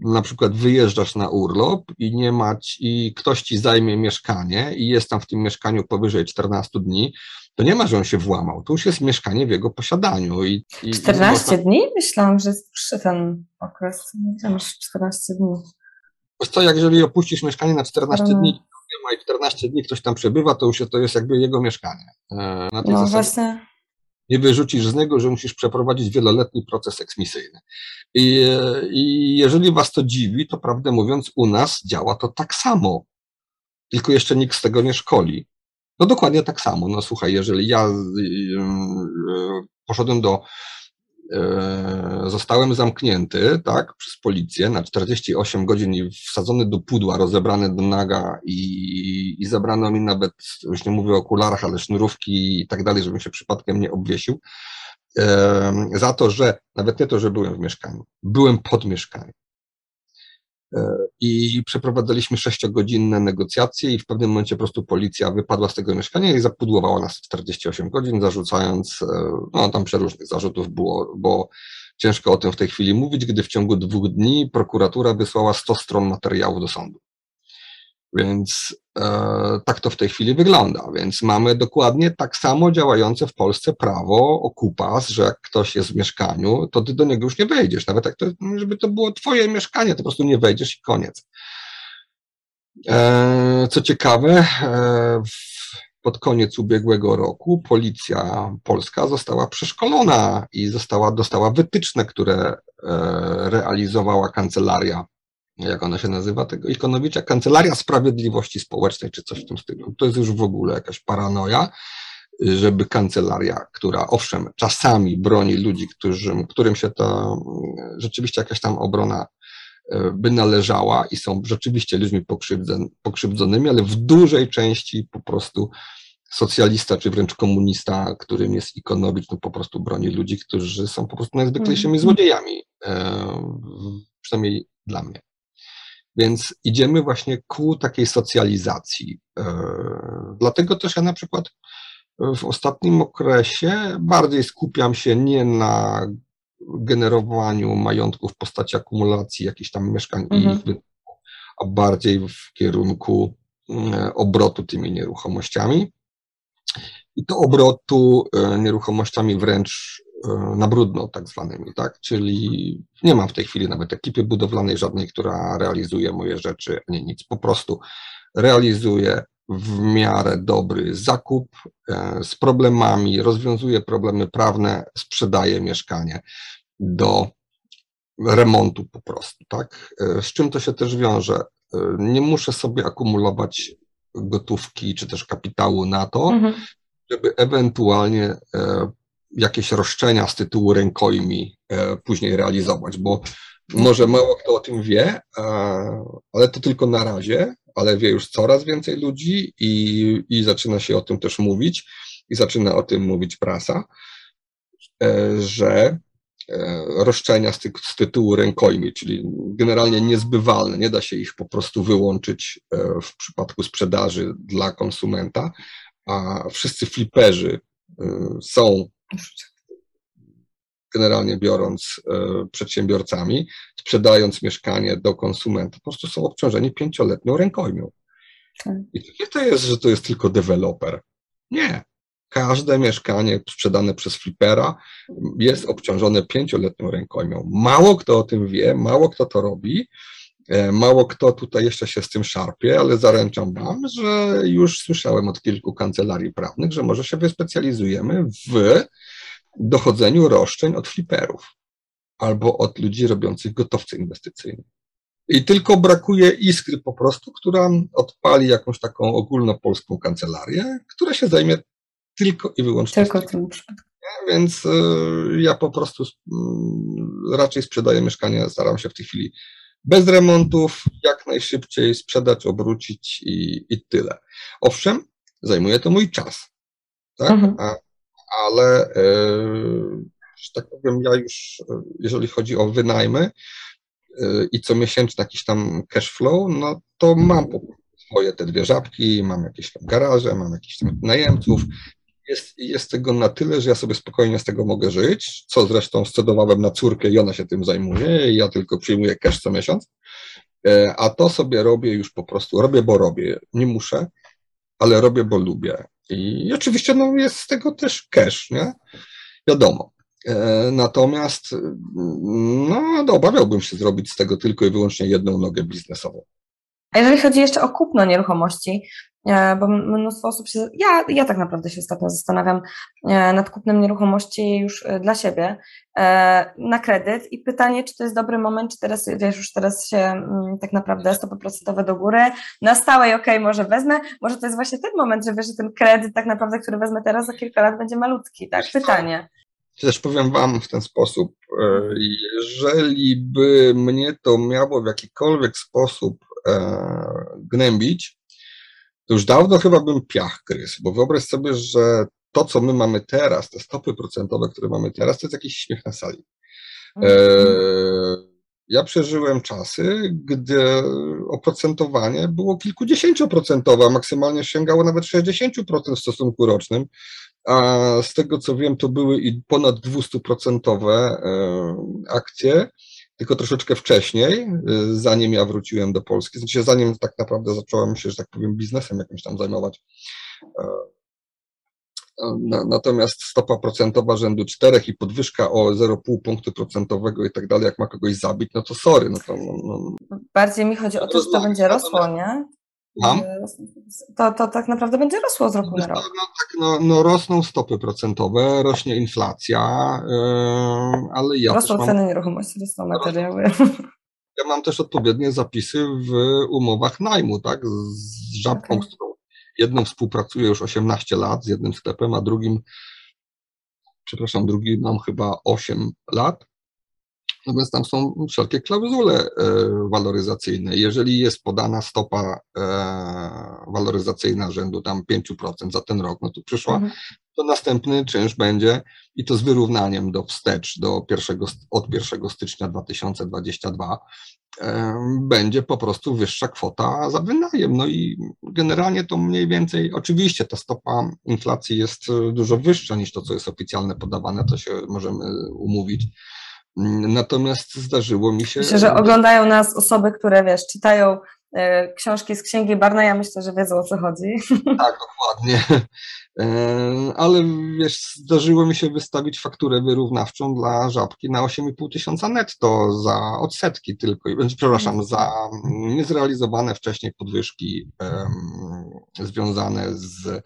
na przykład wyjeżdżasz na urlop i nie mać, i ktoś ci zajmie mieszkanie i jest tam w tym mieszkaniu powyżej 14 dni, to nie ma, że on się włamał. To już jest mieszkanie w jego posiadaniu. I, i 14 i dni? Myślałam, że jest przy ten okres. Nie wiem, 14 dni. Wiesz co, jak jeżeli opuścisz mieszkanie na 14 Ale... dni, nie ma i 14 dni ktoś tam przebywa, to już to jest jakby jego mieszkanie. E, na tej no zasadzie. właśnie nie wyrzucisz z niego, że musisz przeprowadzić wieloletni proces eksmisyjny. I, I jeżeli was to dziwi, to prawdę mówiąc, u nas działa to tak samo. Tylko jeszcze nikt z tego nie szkoli. No dokładnie tak samo. No słuchaj, jeżeli ja yy, poszedłem do zostałem zamknięty, tak, przez policję na 48 godzin i wsadzony do pudła, rozebrany do naga i, i zabrano mi nawet, już nie mówię o okularach, ale sznurówki i tak dalej, żebym się przypadkiem nie obwiesił, e, za to, że nawet nie to, że byłem w mieszkaniu, byłem pod mieszkaniem. E, I przeprowadzaliśmy sześciogodzinne negocjacje i w pewnym momencie po prostu policja wypadła z tego mieszkania i zapudłowała nas 48 godzin, zarzucając, e, no tam przeróżnych zarzutów było, bo ciężko o tym w tej chwili mówić, gdy w ciągu dwóch dni prokuratura wysłała 100 stron materiału do sądu. Więc e, tak to w tej chwili wygląda. Więc mamy dokładnie tak samo działające w Polsce prawo o kupas, że jak ktoś jest w mieszkaniu, to ty do niego już nie wejdziesz. Nawet jak to, żeby to było twoje mieszkanie, to po prostu nie wejdziesz i koniec. E, co ciekawe, e, pod koniec ubiegłego roku policja polska została przeszkolona i została, dostała wytyczne, które e, realizowała kancelaria jak ona się nazywa, tego Ikonowicza, Kancelaria Sprawiedliwości Społecznej, czy coś w tym stylu. To jest już w ogóle jakaś paranoja, żeby kancelaria, która owszem, czasami broni ludzi, którzy, którym się to rzeczywiście jakaś tam obrona e, by należała i są rzeczywiście ludźmi pokrzywdzonymi, ale w dużej części po prostu socjalista, czy wręcz komunista, którym jest Ikonowicz, no po prostu broni ludzi, którzy są po prostu najzwyklejszymi mm. złodziejami, e, przynajmniej dla mnie. Więc idziemy właśnie ku takiej socjalizacji. E, dlatego też ja na przykład w ostatnim okresie bardziej skupiam się nie na generowaniu majątku w postaci akumulacji jakichś tam mieszkań mhm. i a bardziej w kierunku mm, obrotu tymi nieruchomościami. I to obrotu e, nieruchomościami wręcz E, na brudno tak zwanymi, tak? Czyli nie mam w tej chwili nawet ekipy budowlanej żadnej, która realizuje moje rzeczy, nie nic, po prostu realizuję w miarę dobry zakup e, z problemami, rozwiązuję problemy prawne, sprzedaję mieszkanie do remontu po prostu, tak? E, z czym to się też wiąże? Nie muszę sobie akumulować gotówki czy też kapitału na to, mhm. żeby ewentualnie jakieś roszczenia z tytułu rękojmi e, później realizować, bo może mało kto o tym wie, ale to tylko na razie, ale wie już coraz więcej ludzi i, i zaczyna się o tym też mówić i zaczyna o tym mówić prasa, e, że e, roszczenia z, ty, z tytułu rękojmi, czyli generalnie niezbywalne, nie da się ich po prostu wyłączyć w przypadku sprzedaży dla konsumenta, a wszyscy fliperzy są generalnie biorąc e, przedsiębiorcami, sprzedając mieszkanie do konsumenta, po prostu są obciążeni pięcioletnią rękojmią. Tak. I to nie to jest, że to jest tylko deweloper. Nie. Każde mieszkanie sprzedane przez flipera jest obciążone pięcioletnią rękojmią. Mało kto o tym wie, mało kto to robi, mało kto tutaj jeszcze się z tym szarpie, ale zaręczam Wam, że już słyszałem od kilku kancelarii prawnych, że może się wyspecjalizujemy w dochodzeniu roszczeń od fliperów albo od ludzi robiących gotowce inwestycyjne. I tylko brakuje iskry po prostu, która odpali jakąś taką ogólnopolską kancelarię, która się zajmie tylko i wyłącznie tylko tym. Więc y, ja po prostu y, raczej sprzedaję mieszkania, staram się w tej chwili bez remontów, jak najszybciej sprzedać, obrócić i, i tyle. Owszem, zajmuje to mój czas. Tak? Mhm. A ale e, że tak powiem, ja już, jeżeli chodzi o wynajmy, i co miesięczny jakiś tam cash flow, no to mam swoje te dwie żabki, mam jakieś tam garaże, mam jakichś tam najemców. Jest, jest tego na tyle, że ja sobie spokojnie z tego mogę żyć, co zresztą scedowałem na córkę i ona się tym zajmuje i ja tylko przyjmuję cash co miesiąc. E, a to sobie robię już po prostu, robię, bo robię. Nie muszę, ale robię, bo lubię. I oczywiście no, jest z tego też cash, nie? Wiadomo. E, natomiast no, no, obawiałbym się zrobić z tego tylko i wyłącznie jedną nogę biznesową. A jeżeli chodzi jeszcze o kupno nieruchomości, bo mnóstwo osób się, ja, ja tak naprawdę się ostatnio zastanawiam e, nad kupnem nieruchomości już e, dla siebie na kredyt i pytanie, czy to jest dobry moment, czy teraz, wiesz, już teraz się mm, tak naprawdę stopy procentowe do góry, na stałej, okej, okay, może wezmę, może to jest właśnie ten moment, że wiesz, że ten kredyt tak naprawdę, który wezmę teraz za kilka lat będzie malutki, tak, pytanie. Też powiem Wam w ten sposób, jeżeli by mnie to miało w jakikolwiek sposób gnębić, to już dawno chyba bym piach gryzł, bo wyobraź sobie, że to, co my mamy teraz, te stopy procentowe, które mamy teraz, to jest jakiś śmiech na sali. E, ja przeżyłem czasy, gdy oprocentowanie było kilkudziesięcioprocentowe, a maksymalnie sięgało nawet 60% w stosunku rocznym, a z tego co wiem, to były i ponad 200% e, akcje tylko troszeczkę wcześniej, y, zanim ja wróciłem do Polski, znaczy zanim tak naprawdę zacząłem się, że tak powiem, biznesem jakimś tam zajmować. E, natomiast stopa procentowa rzędu 4 i podwyżka o 0,5 punktu procentowego i tak dalej, jak ma kogoś zabić, no to sorry. No to, no, no. Bardziej mi chodzi o to, że to będzie rosło, nie? Mam? To, to tak naprawdę będzie rosło z roku na rok. No, tak, no, no rosną stopy procentowe, rośnie inflacja, yy, ale ja Rosną ceny mam, nieruchomości, rosną materiały. Ja mam też odpowiednie zapisy w umowach najmu, tak, z żabką, okay. z którą jedną współpracuję już 18 lat, z jednym sklepem, a drugim, przepraszam, drugi mam chyba 8 lat. Natomiast tam są wszelkie klauzule e, waloryzacyjne. Jeżeli jest podana stopa e, waloryzacyjna rzędu tam 5% za ten rok, no to przyszła, mhm. to następny czynsz będzie i to z wyrównaniem do wstecz do pierwszego, od 1 stycznia 2022 e, będzie po prostu wyższa kwota za wynajem. No i generalnie to mniej więcej, oczywiście ta stopa inflacji jest dużo wyższa niż to, co jest oficjalne podawane, to się możemy umówić Natomiast zdarzyło mi się. Myślę, że oglądają nas osoby, które wiesz, czytają e, książki z księgi Barneya, myślę, że wiedzą o co chodzi. Tak, dokładnie. E, ale wiesz, zdarzyło mi się wystawić fakturę wyrównawczą dla żabki na 8,5 tysiąca netto za odsetki tylko, przepraszam, mhm. za niezrealizowane wcześniej podwyżki um, związane z,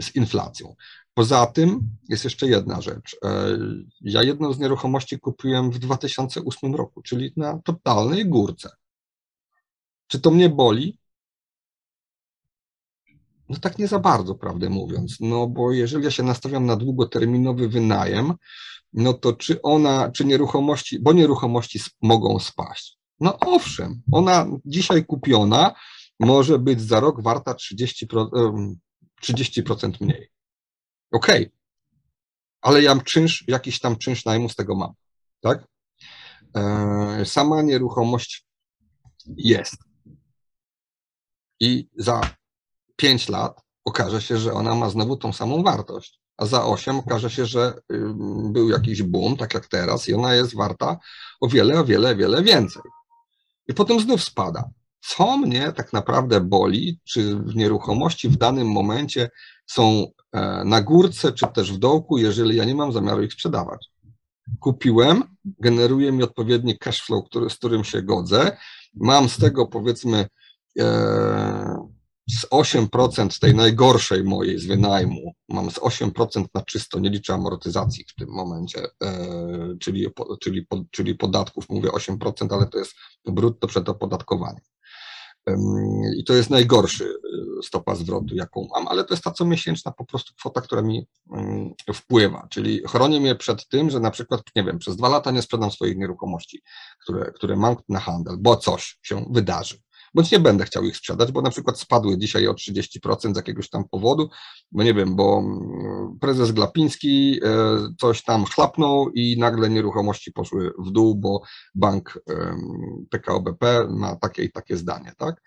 z inflacją. Poza tym jest jeszcze jedna rzecz. E, ja jedną z nieruchomości kupiłem w 2008 roku, czyli na totalnej górce. Czy to mnie boli? No tak nie za bardzo, prawdę mówiąc. No bo jeżeli ja się nastawiam na długoterminowy wynajem, no to czy ona, czy nieruchomości, bo nieruchomości mogą spaść. No owszem, ona dzisiaj kupiona może być za rok warta 30%, 30% mniej. Okej, okay. ale ja czynsz, jakiś tam czynsz najmu z tego mam, tak? E, sama nieruchomość jest. I za 5 lat okaże się, że ona ma znowu tą samą wartość, a za 8 okaże się, że był jakiś boom, tak jak teraz, i ona jest warta o wiele, o wiele, wiele więcej. I potem znów spada. Co mnie tak naprawdę boli, czy w nieruchomości w danym momencie są e, na górce, czy też w dołku, jeżeli ja nie mam zamiaru ich sprzedawać. Kupiłem, generuje mi odpowiedni cash flow, który, z którym się godzę. Mam z tego powiedzmy e, z 8% tej najgorszej mojej z wynajmu, mam z 8% na czysto, nie liczę amortyzacji w tym momencie, e, czyli, czyli, czyli podatków, mówię 8%, ale to jest brutto przed opodatkowaniem. I to jest najgorszy y, stopa zwrotu, jaką mam, ale to jest ta comiesięczna po prostu kwota, która mi wpływa. Czyli chroni mnie przed tym, że na przykład, nie wiem, przez dwa lata nie sprzedam swoich nieruchomości, które, które mam na handel, bo coś się wydarzy. Bądź nie będę chciał ich sprzedać, bo na przykład spadły dzisiaj o 30% z jakiegoś tam powodu, bo nie wiem, bo mm, prezes Glapiński e, coś tam chlapnął i nagle nieruchomości poszły w dół, bo bank PKO BP ma takie i takie zdanie, tak?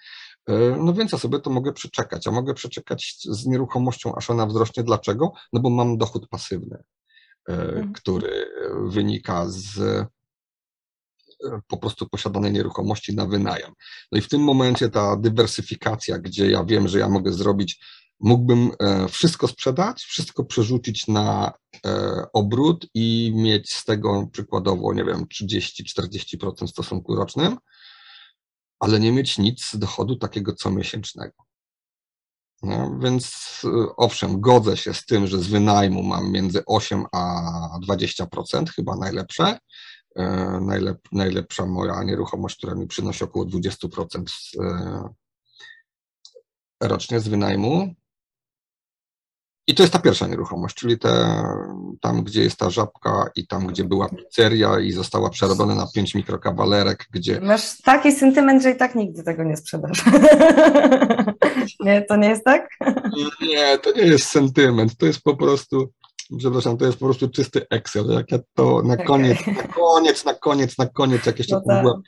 E, no więc ja sobie to mogę przeczekać. a mogę przeczekać z nieruchomością, aż ona wzrośnie. Dlaczego? No bo mam dochód pasywny, e, mhm. który wynika z po prostu posiadanej nieruchomości na wynajem. No i w tym momencie ta dywersyfikacja, gdzie ja wiem, że ja mogę zrobić, mógłbym wszystko sprzedać, wszystko przerzucić na obrót i mieć z tego przykładowo, nie wiem, 30-40% w stosunku rocznym, ale nie mieć nic z dochodu takiego comiesięcznego. No, więc y, owszem, godzę się z tym, że z wynajmu mam między 8 a 20%, chyba najlepsze. E, najlep, najlepsza moja nieruchomość, która mi przynosi około 20% z, e, rocznie z wynajmu. I to jest ta pierwsza nieruchomość, czyli te, tam, gdzie jest ta żabka i tam, gdzie była pizzeria i została przerobiona na pięć mikrokawalerek, gdzie... Masz taki sentyment, że i tak nigdy tego nie sprzedasz. nie, to nie jest tak? nie, to nie jest sentyment, to jest po prostu, przepraszam, to jest po prostu czysty Excel. Jak ja to na koniec, okay. na koniec, na koniec, na koniec, jak jeszcze no tak. była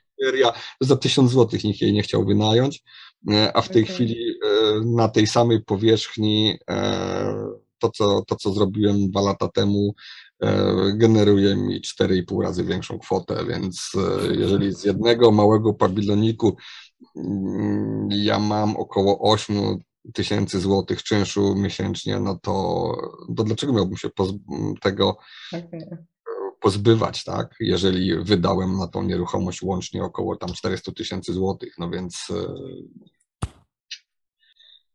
to za tysiąc złotych nikt jej nie chciał wynająć. E, a w tej okay. chwili e, na tej samej powierzchni e, to co, to, co zrobiłem dwa lata temu, generuje mi 4,5 razy większą kwotę, więc jeżeli z jednego małego pawiloniku mm, ja mam około 8 tysięcy złotych czynszu miesięcznie, no to, to dlaczego miałbym się tego okay. pozbywać, tak? Jeżeli wydałem na tą nieruchomość łącznie około tam 400 tysięcy złotych, no więc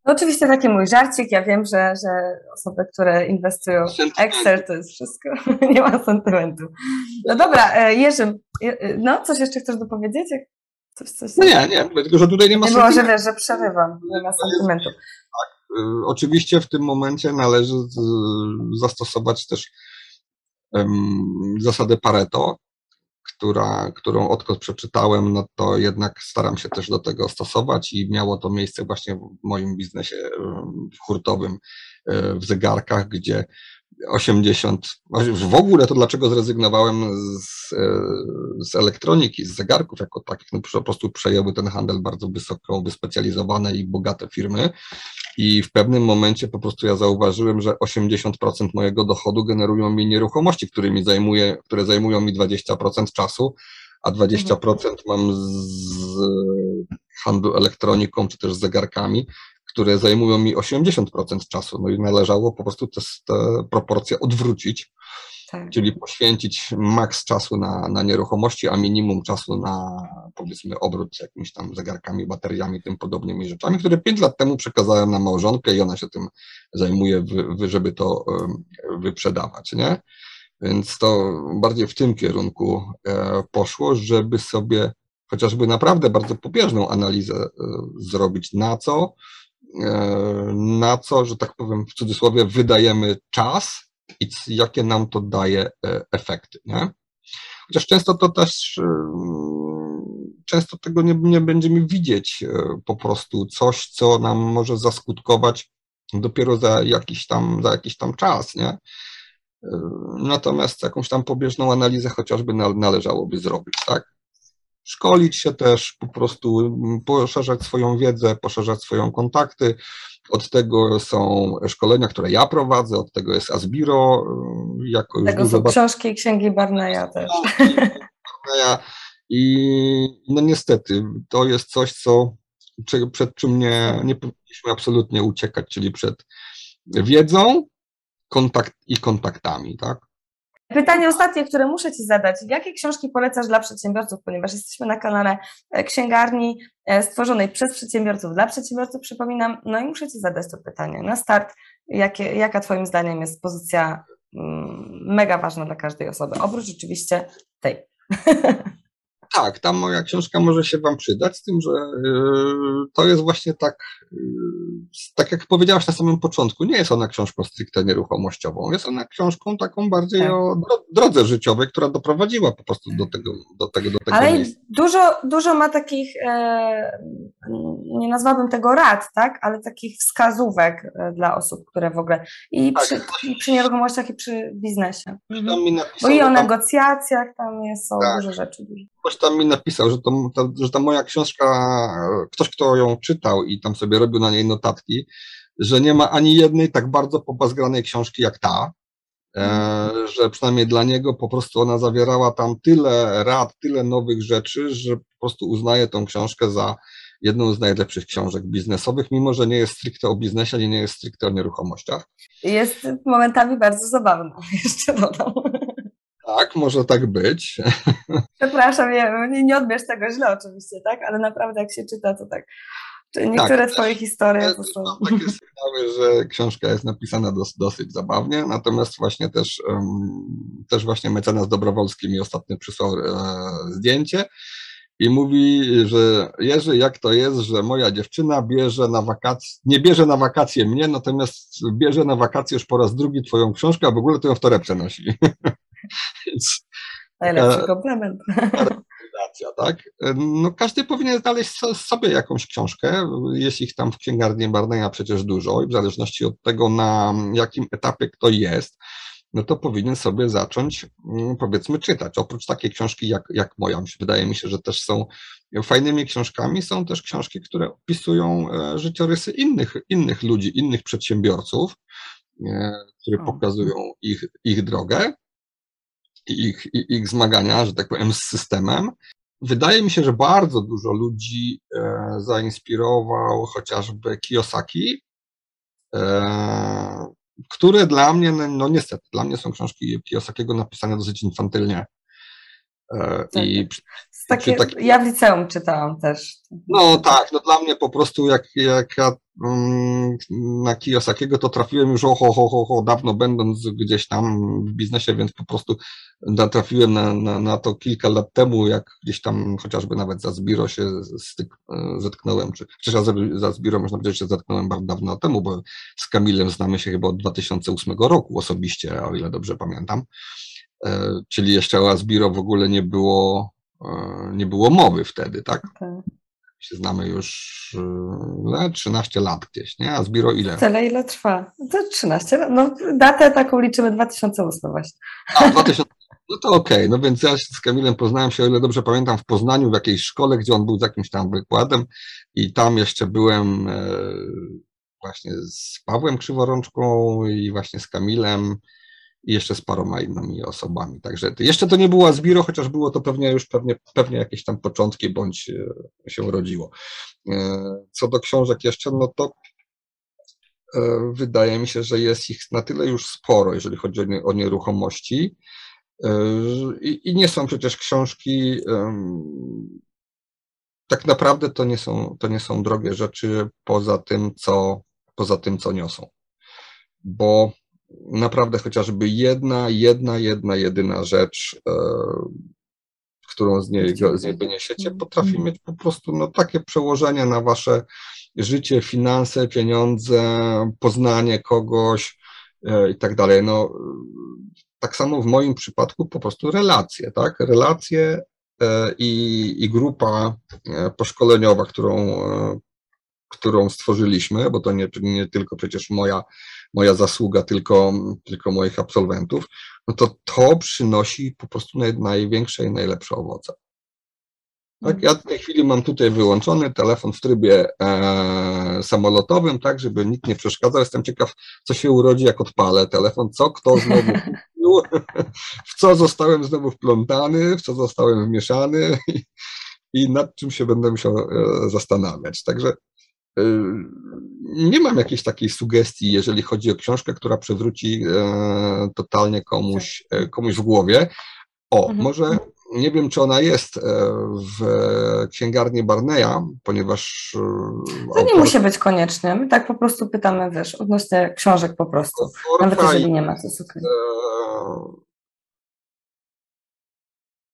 no oczywiście taki mój żarcik. Ja wiem, że, że osoby, które inwestują w Excel, to jest wszystko. nie ma sentymentu. No dobra, e, Jerzy, e, no coś jeszcze chcesz dopowiedzieć? Coś, coś, no nie, nie, tylko że tutaj nie ma nie sentymentu. Nie było, że wiesz, że przerywam, nie ma sentymentu. Tak, e, oczywiście w tym momencie należy zastosować też um, zasadę Pareto, która, którą odkąd przeczytałem, no to jednak staram się też do tego stosować i miało to miejsce właśnie w moim biznesie hurtowym e, w zegarkach, gdzie 80, w ogóle to dlaczego zrezygnowałem z, z elektroniki, z zegarków jako takich, no po prostu przejęły ten handel bardzo wysoko wyspecjalizowane i bogate firmy. I w pewnym momencie po prostu ja zauważyłem, że 80% mojego dochodu generują mi nieruchomości, którymi zajmuje, które zajmują mi 20% czasu, a 20% mam z handlu elektroniką czy też zegarkami, które zajmują mi 80% czasu. No i należało po prostu te, te proporcje odwrócić, tak. czyli poświęcić maks czasu na, na nieruchomości, a minimum czasu na powiedzmy obrót jakimiś tam zegarkami, bateriami, tym podobnymi rzeczami, które 5 lat temu przekazałem na małżonkę i ona się tym zajmuje, żeby to wyprzedawać, nie? Więc to bardziej w tym kierunku e, poszło, żeby sobie chociażby naprawdę bardzo pobieżną analizę e, zrobić, na co na co, że tak powiem w cudzysłowie, wydajemy czas i jakie nam to daje e, efekty. Nie? Chociaż często to też, e, często tego nie, nie będziemy widzieć po prostu coś, co nam może zaskutkować dopiero za jakiś tam, za jakiś tam czas, nie? Natomiast jakąś tam pobieżną analizę chociażby należałoby zrobić, tak? Szkolić się też, po prostu mm, poszerzać swoją wiedzę, poszerzać swoją kontakty. Od tego są szkolenia, które ja prowadzę, od tego jest Asbiro. Y, jako od tego są książki i księgi Barneya też. I no niestety, to jest coś, co, przed czym nie, nie powinniśmy absolutnie uciekać, czyli przed wiedzą kontakt i kontaktami, tak? Pytanie ostatnie, które muszę Ci zadać. Jakie książki polecasz dla przedsiębiorców, ponieważ jesteśmy na kanale e, księgarni e, stworzonej przez przedsiębiorców, dla przedsiębiorców, przypominam. No i muszę Ci zadać to pytanie. Na start, jakie, jaka Twoim zdaniem jest pozycja mm, mega ważna dla każdej osoby, oprócz oczywiście tej? tak, tam moja książka może się Wam przydać, z tym, że to jest właśnie tak, tak jak powiedziałaś na samym początku, nie jest ona książką stricte nieruchomościową, jest ona książką taką bardziej tak. o drodze życiowej, która doprowadziła po prostu do tego, do tego, do tego Ale miejsca. Dużo, dużo ma takich, e, nie nazwałabym tego rad, tak, ale takich wskazówek e, dla osób, które w ogóle i tak. przy, i przy nieruchomościach i przy biznesie. Mhm. Bo i o negocjacjach tam jest, są tak. dużo rzeczy. Ktoś tam mi napisał, że, to, to, że ta moja książka, ktoś, kto ją czytał i tam sobie robił na niej notatki, że nie ma ani jednej tak bardzo pobazgranej książki jak ta, e, że przynajmniej dla niego po prostu ona zawierała tam tyle rad, tyle nowych rzeczy, że po prostu uznaje tą książkę za jedną z najlepszych książek biznesowych, mimo że nie jest stricte o biznesie, ani nie jest stricte o nieruchomościach. Jest momentami bardzo zabawna, jeszcze dodam. Tak, może tak być. Przepraszam, nie, nie odbierz tego źle oczywiście, tak? Ale naprawdę jak się czyta, to tak. Niektóre tak, twoje historie to są... Mam takie sygnały, że książka jest napisana dos, dosyć zabawnie, natomiast właśnie też, um, też właśnie mecenas Dobrowolski mi ostatnio przysłał e, zdjęcie i mówi, że Jerzy, jak to jest, że moja dziewczyna bierze na wakacje, nie bierze na wakacje mnie, natomiast bierze na wakacje już po raz drugi twoją książkę, a w ogóle to ją w torebce nosi. Więc, Najlepszy komplement. tak? No każdy powinien znaleźć sobie jakąś książkę, jest ich tam w księgarni Barneya przecież dużo i w zależności od tego, na jakim etapie kto jest, no to powinien sobie zacząć, mm, powiedzmy, czytać. Oprócz takiej książki jak, jak moja, wydaje mi się, że też są fajnymi książkami, są też książki, które opisują e, życiorysy innych, innych ludzi, innych przedsiębiorców, e, które pokazują ich, ich drogę ich, ich zmagania, że tak powiem, z systemem. Wydaje mi się, że bardzo dużo ludzi e, zainspirował chociażby Kiyosaki, e, które dla mnie, no, no niestety, dla mnie są książki Kiyosakiego napisane dosyć infantylnie. E, I tak. Takie, taki... Ja w liceum czytałam też. No tak, no dla mnie po prostu jak, jak ja um, na Kiyosakiego to trafiłem już oho, ho, ho, ho, dawno będąc gdzieś tam w biznesie, więc po prostu natrafiłem na, na, na to kilka lat temu, jak gdzieś tam chociażby nawet za Zbiro się styk, zetknąłem, czy przecież za Zbiro można powiedzieć, że się zetknąłem bardzo dawno temu, bo z Kamilem znamy się chyba od 2008 roku osobiście, o ile dobrze pamiętam. E, czyli jeszcze o Asbiro w ogóle nie było, nie było mowy wtedy, tak? Okay. Się znamy już ile? 13 lat gdzieś, nie? A Zbiro ile? Tyle ile trwa? To 13 lat. No datę taką liczymy 2008 właśnie. A, 2000. No to okej, okay. no więc ja z Kamilem poznałem się, o ile dobrze pamiętam, w Poznaniu w jakiejś szkole, gdzie on był z jakimś tam wykładem i tam jeszcze byłem e, właśnie z Pawłem Krzyworączką i właśnie z Kamilem i jeszcze z paroma innymi osobami. Także jeszcze to nie było Zbiro, chociaż było to pewnie już pewnie, pewnie jakieś tam początki bądź e, się urodziło. E, co do książek jeszcze, no to e, wydaje mi się, że jest ich na tyle już sporo, jeżeli chodzi o nieruchomości. I, nie są przecież książki, tak naprawdę to nie są, to nie są drogie rzeczy poza tym, co, poza tym, co niosą. Bo naprawdę chociażby jedna, jedna, jedna, jedyna rzecz, e, którą z niej, z niej wyniesiecie, mhm. potrafi mieć po prostu no, takie przełożenie na wasze życie, finanse, pieniądze, poznanie kogoś e, i tak dalej. No, tak samo w moim przypadku po prostu relacje, tak? Relacje e, i, i grupa poszkoleniowa, którą, którą stworzyliśmy, bo to nie, nie tylko przecież moja moja zasługa tylko, tylko moich absolwentów, no to to przynosi po prostu naj, największe i najlepsze owoce. Tak, ja w tej chwili mam tutaj wyłączony telefon w trybie e, samolotowym, tak, żeby nikt nie przeszkadzał. Jestem ciekaw, co się urodzi, jak odpalę telefon, co kto znowu kupił, w co zostałem znowu wplątany, w co zostałem wmieszany i, i nad czym się będę musiał e, zastanawiać. Także nie mam jakiejś takiej sugestii, jeżeli chodzi o książkę, która przewróci e, totalnie komuś, e, komuś w głowie. O, mhm. może nie wiem, czy ona jest w księgarni Barneya, ponieważ. To nie musi być koniecznie. My tak po prostu pytamy, wiesz, odnośnie książek po prostu. Nawet jeżeli nie ma, to jest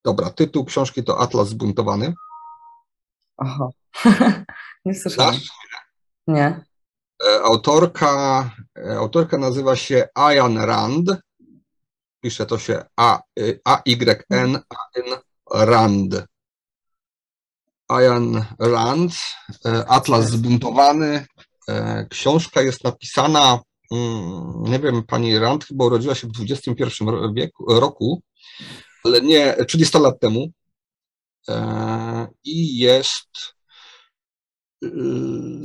Dobra, tytuł książki to Atlas zbuntowany. Oho. nie słyszałam. Znasz? Nie. E, Autorka, e, autorka nazywa się Ayan Rand. Pisze to się A, y, A Y N A N Rand. Ayan Rand, e, Atlas zbuntowany. Książka jest napisana, mm, nie wiem, pani Rand chyba urodziła się w XXI wieku, roku, ale nie, 30 lat temu. I jest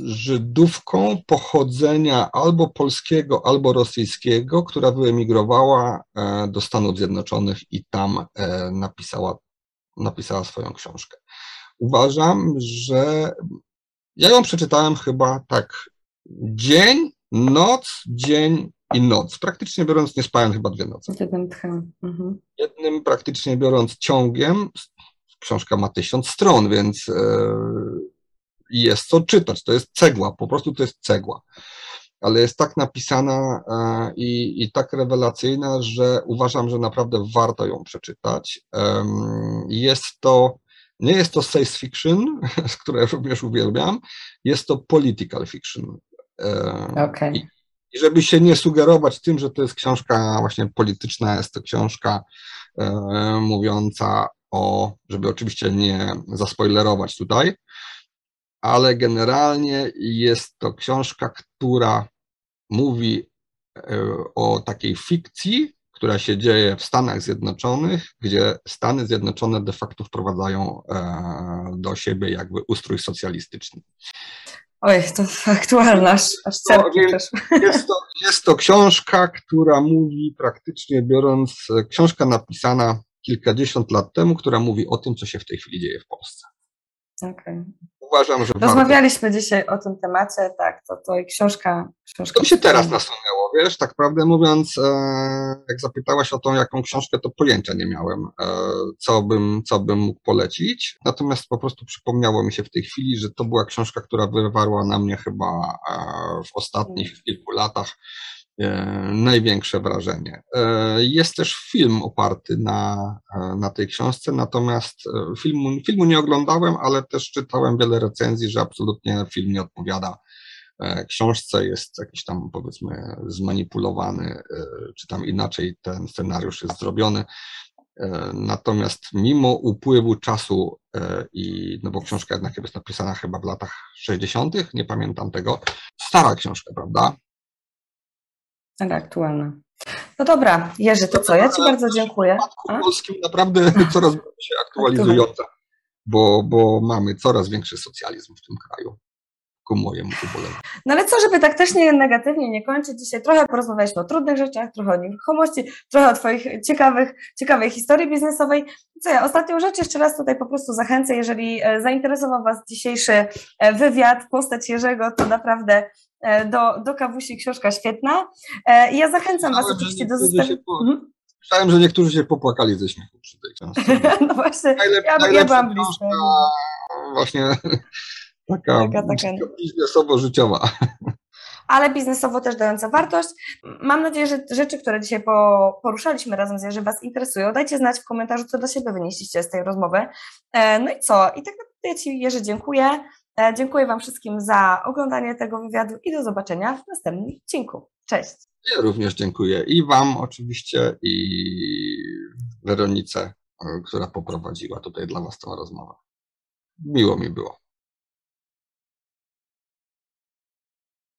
Żydówką pochodzenia albo polskiego, albo rosyjskiego, która wyemigrowała e, do Stanów Zjednoczonych i tam e, napisała, napisała swoją książkę. Uważam, że ja ją przeczytałem chyba tak dzień, noc, dzień i noc. Praktycznie biorąc, nie spałem chyba dwie noce. Z jednym tchem. Mhm. Jednym praktycznie biorąc ciągiem, książka ma tysiąc stron, więc e, jest co czytać. To jest cegła, po prostu to jest cegła. Ale jest tak napisana e, i, i tak rewelacyjna, że uważam, że naprawdę warto ją przeczytać. Jest to, nie jest to science fiction, które również uwielbiam, jest to political fiction. Okej. i- i żeby się nie sugerować tym, że to jest książka właśnie polityczna, jest to książka e, mówiąca o, żeby oczywiście nie zaspoilerować tutaj, ale generalnie jest to książka, która mówi e, o takiej fikcji, która się dzieje w Stanach Zjednoczonych, gdzie Stany Zjednoczone de facto wprowadzają e, do siebie jakby ustrój socjalistyczny. Oj, to aktualna, aż, aż przeszły. Jest to, jest to książka, która mówi praktycznie biorąc, e, książka napisana kilkadziesiąt lat temu, która mówi o tym, co się w tej chwili dzieje w Polsce. Okej. Uważam, że. Rozmawialiśmy dzisiaj o tym temacie, tak, to, to i książka, książka. To mi się teraz nasunęło, wiesz, tak prawdę mówiąc, e, jak zapytałaś o tą, jaką książkę, to pojęcia nie miałem, e, co bym, co bym mógł polecić. Natomiast po prostu przypomniało mi się w tej chwili, że to była książka, która wywarła na mnie chyba e, w ostatnich kilku latach największe wrażenie. E, Jest też film oparty na, e, na tej książce, natomiast e, filmu, filmu nie oglądałem, ale też czytałem wiele recenzji, że absolutnie film nie odpowiada e, książce, jest jakiś tam powiedzmy zmanipulowany, e, czy tam inaczej ten scenariusz jest zrobiony. E, Natomiast mimo upływu czasu e, i, no bo książka jednak jest napisana chyba w latach 60., nie pamiętam tego, stara książka, prawda? Ale aktualna. No dobra, Jerzy, to co? Ja Ci bardzo dziękuję. W polskim naprawdę coraz bardziej się aktualizująca, bo, bo mamy coraz większy socjalizm w tym kraju, ku mojemu uboleniu. No ale co, żeby tak też nie negatywnie nie kończyć, dzisiaj trochę porozmawialiśmy o trudnych rzeczach, trochę o nieruchomości, trochę o Twoich ciekawych, ciekawej historii biznesowej. Co ja, ostatnią rzecz jeszcze raz tutaj po prostu zachęcę, jeżeli e, zainteresował Was dzisiejszy e, wywiad, postać Jerzego, to naprawdę e, do, do kawusi książka świetna. I ja zachęcam Was oczywiście do zostawienia... Mhm. Słyszałem, że niektórzy się popłakali ze śmiechu przy tej książce. No właśnie, Najlep, ja, ja byłam blisko. książka właśnie taka, Taka, taka. biznesowo-życiowa. ale biznesowo też dająca wartość. Mam nadzieję, że rzeczy, które dzisiaj po, poruszaliśmy razem z Jerzy Was interesują. Dajcie znać w komentarzu, co dla siebie wynieśliście z tej rozmowy. E, No i co? I tak naprawdę ja Ci, Jerzy, dziękuję. E, Dziękuję Wam wszystkim za oglądanie tego wywiadu i do zobaczenia w następnym odcinku. Cześć! Ja również dziękuję i Wam oczywiście, i Weronice, e, która poprowadziła tutaj dla Was tę rozmowę. Miło mi było.